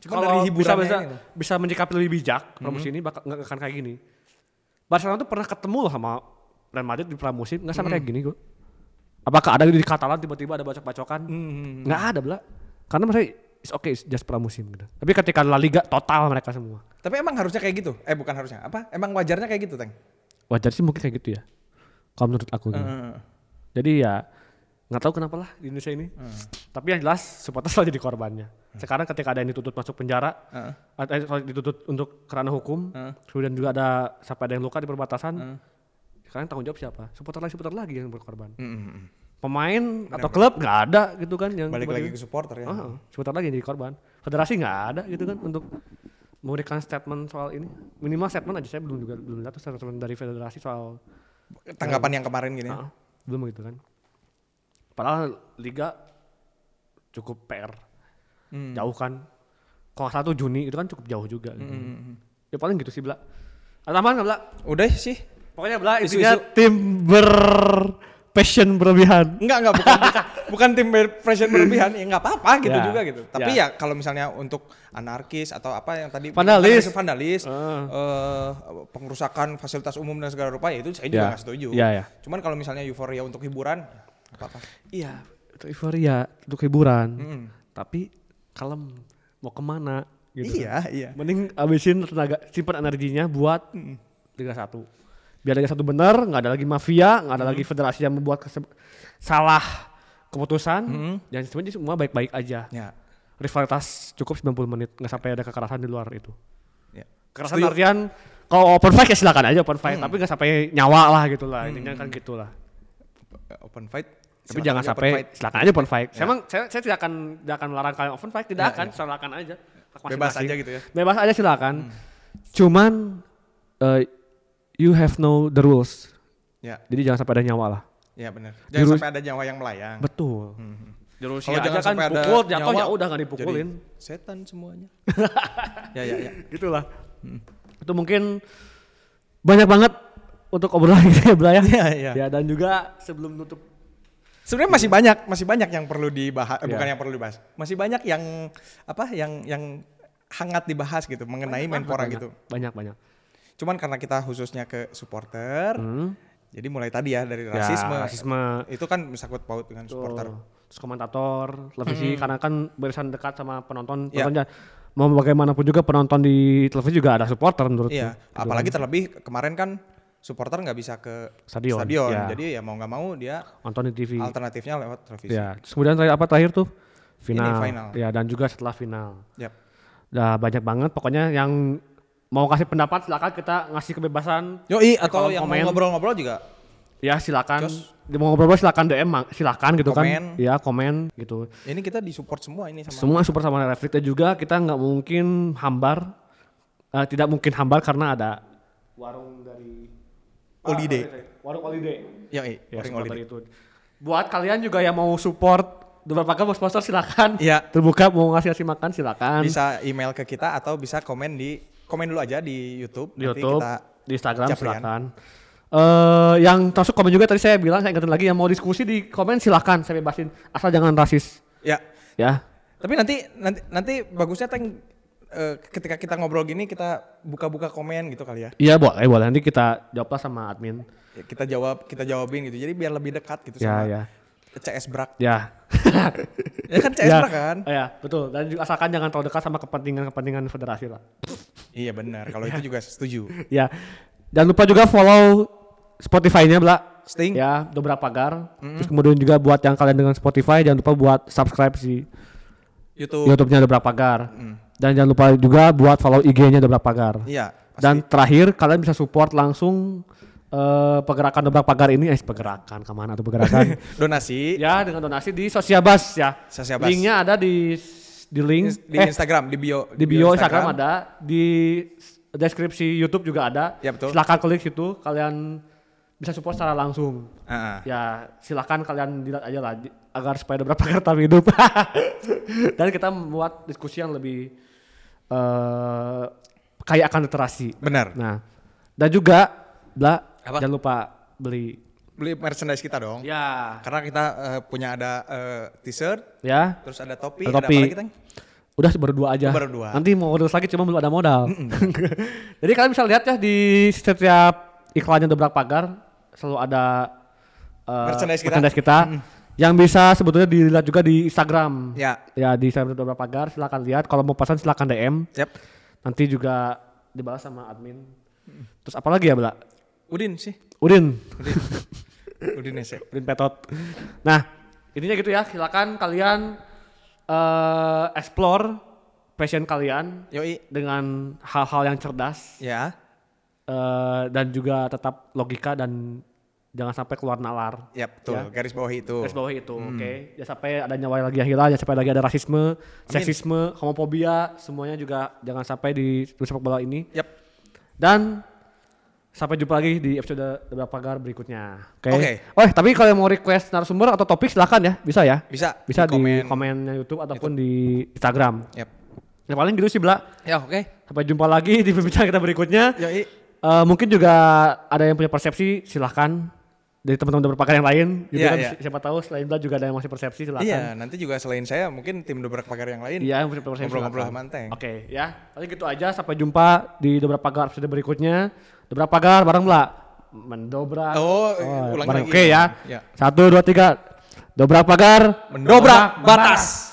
Cuman kalau dari bisa bisa, ini. bisa menyikapi lebih bijak promosi ini bakal nggak akan kayak gini. Barcelona tuh pernah ketemu loh sama Real Madrid di pramusim nggak sama kayak gini kok. Apakah ada di Katalan tiba-tiba ada bacok-bacokan? Hmm. Nggak ada bela. Karena maksudnya it's okay it's just pramusim gitu. Tapi ketika La Liga total mereka semua. Tapi emang harusnya kayak gitu? Eh bukan harusnya apa? Emang wajarnya kayak gitu, Teng? Wajar sih mungkin kayak gitu ya. Kalau menurut aku gitu. Heeh. Jadi ya nggak tahu kenapa lah di Indonesia ini. Tapi yang jelas supporter selalu jadi korbannya. Sekarang ketika ada yang dituntut masuk penjara, ada yang sorry, dituntut untuk kerana hukum, Heeh. kemudian juga ada sampai ada yang luka di perbatasan. Sekarang tanggung jawab siapa? Supporter lagi supporter lagi yang berkorban. Mm-mm. Pemain atau klub nggak ada gitu kan yang Balik lagi ke supporter ya. Ah, supporter lagi yang jadi korban. Federasi nggak ada gitu kan untuk memberikan statement soal ini. Minimal statement aja saya belum juga belum lihat statement dari federasi soal Tanggapan yang kemarin gini. Ah, belum gitu kan. Padahal liga cukup PR. Hmm. Jauh kan. Kalau tuh Juni itu kan cukup jauh juga. gitu. Hmm. Ya paling gitu sih Bla. Ada tambahan nggak Bla? Udah sih. Pokoknya Bla Isu-isu. intinya tim ber passion berlebihan. Enggak, enggak bukan bukan tim pressure berlebihan, ya enggak apa-apa gitu Ya, juga gitu. Tapi ya. ya kalau misalnya untuk anarkis atau apa yang tadi Vandalis. vandalis, Ah. eh, pengerusakan fasilitas umum dan segala rupa ya itu saya juga Ya. nggak setuju. Ya, ya. Cuman kalau misalnya euforia untuk hiburan, ya apa-apa. Iya, itu euforia untuk hiburan. Mm. Tapi kalem mau ke mana gitu. Iya, iya. Mending abisin tenaga simpan energinya buat Liga 1. Biar Liga 1 bener, nggak ada lagi mafia, nggak ada lagi federasi yang membuat salah keputusan. Dan semuanya semua baik-baik aja. Ya. Rivalitas cukup 90 menit, nggak sampai ada kekerasan di luar itu. ya. Kekerasan Setuju. artian kalau open fight ya silakan aja open fight, tapi nggak sampai nyawa lah gitu lah. Intinya kan gitu lah. Open fight. Tapi jangan sampai fight. silakan aja open fight. Ya. Saya, emang, saya, saya tidak akan tidak akan melarang kalian open fight, tidak Ya, akan, ya. silakan aja. Hak Bebas aja gitu ya. Bebas aja silakan. Cuman eh, you have know the rules. Ya, Jadi jangan sampai ada nyawa lah. ya benar. Jangan Rus- sampai ada nyawa yang melayang. Betul. Hmm. Di Rusia Kalau aja jangan kan sampai ada pukul jatuh nyawa, ya udah nggak dipukulin. Jadi setan semuanya. ya, ya, ya. Gitulah. Itu mungkin banyak banget untuk obrolan kita ya, Bla ya. Iya, iya. Ya dan juga sebelum nutup Sebenarnya masih banyak, masih banyak yang perlu dibahas, eh, Iya. bukan yang perlu dibahas. Masih banyak yang apa yang yang hangat dibahas gitu mengenai Banyak, Menpora banyak, gitu. Banyak banyak. Cuman karena kita khususnya ke supporter, Hmm. jadi mulai tadi ya dari Ya, rasisme. rasisme. Itu kan sakut paut dengan Tuh. supporter. Terus komentator, televisi karena kan barisan dekat sama penonton, penontonnya. Mau bagaimanapun juga penonton di televisi juga ada supporter menurut Iya, apalagi terlebih kemarin kan supporter nggak bisa ke Stadion, ya. Jadi ya mau nggak mau dia Nonton di TV. alternatifnya lewat televisi. Ya. Terus kemudian terakhir apa terakhir tuh? Final. final. Ya, dan juga setelah final. Yap. Udah banyak banget pokoknya yang mau kasih pendapat silakan kita ngasih kebebasan. Yoi kolom atau yang mau komen. ngobrol-ngobrol juga Ya silakan. Mau ngobrol silakan DM silakan gitu kan. Komen. Ya komen gitu. ini kita disupport semua ini sama Semua super sama Netflix dan juga kita nggak mungkin hambar. eh, tidak mungkin hambar karena ada warung dari Holiday. Ah, warung holiday. Yoi, Ya, Ring support Holiday. itu. Buat kalian juga yang mau support beberapa mau sponsor silakan. Iya. Terbuka mau ngasih ngasih makan silakan. Bisa email ke kita atau bisa komen di komen dulu aja di YouTube. di Nanti YouTube, kita di Instagram caprian. silakan. Eh yang termasuk komen juga tadi saya bilang saya ingetin lagi yang mau diskusi di komen silakan saya bebasin asal jangan rasis ya. ya. Tapi nanti nanti nanti bagusnya teng eh, ketika kita ngobrol gini kita buka-buka komen gitu kali ya. Iya boleh boleh nanti kita jawablah sama admin. Ya, Kita jawab kita jawabin gitu. Jadi biar lebih dekat gitu Ya sama ya. CS Brak. Ya. Ya kan CS ya. Brak kan? Ya betul dan juga asalkan jangan terlalu dekat sama kepentingan-kepentingan federasi lah. Iya benar. Kalau itu juga setuju. Ya. Jangan lupa juga follow Spotify-nya, Bla. Sting. Ya, Dobra Pagar. Terus kemudian juga buat yang kalian dengan Spotify jangan lupa buat subscribe si YouTube. YouTube-nya Dobra Pagar. Dan jangan lupa juga buat follow IG-nya Dobra Pagar. Iya. pasti. Dan terakhir kalian bisa support langsung eh, pergerakan Dobra Pagar ini, eh pergerakan ke mana tuh pergerakan? donasi ya dengan donasi di Sosiabas ya. Sosiabas. Linknya ada di di link di eh, Instagram di bio di bio Instagram ada, di deskripsi YouTube juga ada. Ya, betul. Silakan klik situ, kalian bisa support secara langsung. Ah, ah. Ya silakan kalian dilihat aja lah agar supaya ada berapa kata hidup. Dan kita membuat diskusi yang lebih eh kaya akan literasi. Benar. Nah, dan juga Bla, Apa? jangan lupa beli. Beli merchandise kita dong. Ya, Karena kita eh, punya ada eh, t-shirt, ya. terus ada topi, Ada ada, topi. apa lagi, Teng? Udah baru dua aja. Baru dua. Nanti mau terus lagi cuma belum ada modal. Jadi kalian bisa lihat ya di setiap iklannya Dobrak Pagar selalu ada eh, Merchandise kita. merchandise kita yang bisa sebetulnya dilihat juga di Instagram. Ya. Ya di Instagram Dobrak Pagar silakan lihat. Kalau mau pesan silakan DM. Siap. Nanti juga dibalas sama admin. Terus apa lagi ya, Bla? Udin sih. Udin. Udin. Udin ya, sih. Udin Petot. Nah, intinya gitu ya. Silakan kalian eh explore passion kalian Yoi. dengan hal-hal yang cerdas Ya. eh, dan juga tetap logika dan jangan sampai keluar nalar. Ya betul. Ya. Garis bawah itu. Garis bawah itu, oke. Jangan sampai ada nyawa lagi hilang, jangan sampai lagi ada rasisme, seksisme, homofobia, semuanya juga jangan sampai di sepak bola ini. Yap. Dan sampai jumpa lagi di episode beberapa pagar berikutnya. Oke. Oke. Oh, tapi kalau mau request narasumber atau topik silakan ya, bisa ya. Bisa. Bisa di, komen. komennya YouTube ataupun di Instagram. Yap. Yang paling gitu sih, Bla. Ya oke. Sampai jumpa lagi di pembicaraan kita berikutnya. Yoi. Eh, mungkin juga ada yang punya persepsi, silahkan dari teman-teman berpakaian yang lain. Iya, kan, iya. si- siapa tahu selain Bla juga ada yang masih persepsi, silahkan. Iya, nanti juga selain saya mungkin tim dobrak pagar yang lain. Iya, yang punya persepsi. Ngobrol-ngobrol silakan. sama Anteng. Oke, ya. Paling gitu aja. Sampai jumpa di Dobrak Pagar episode berikutnya. Dobrak Pagar bareng Bla. Mendobrak. Oh, ulangi bareng. lagi. Oke ya. Ya. Satu, dua, tiga. Dobrak Pagar. Mendobrak batas.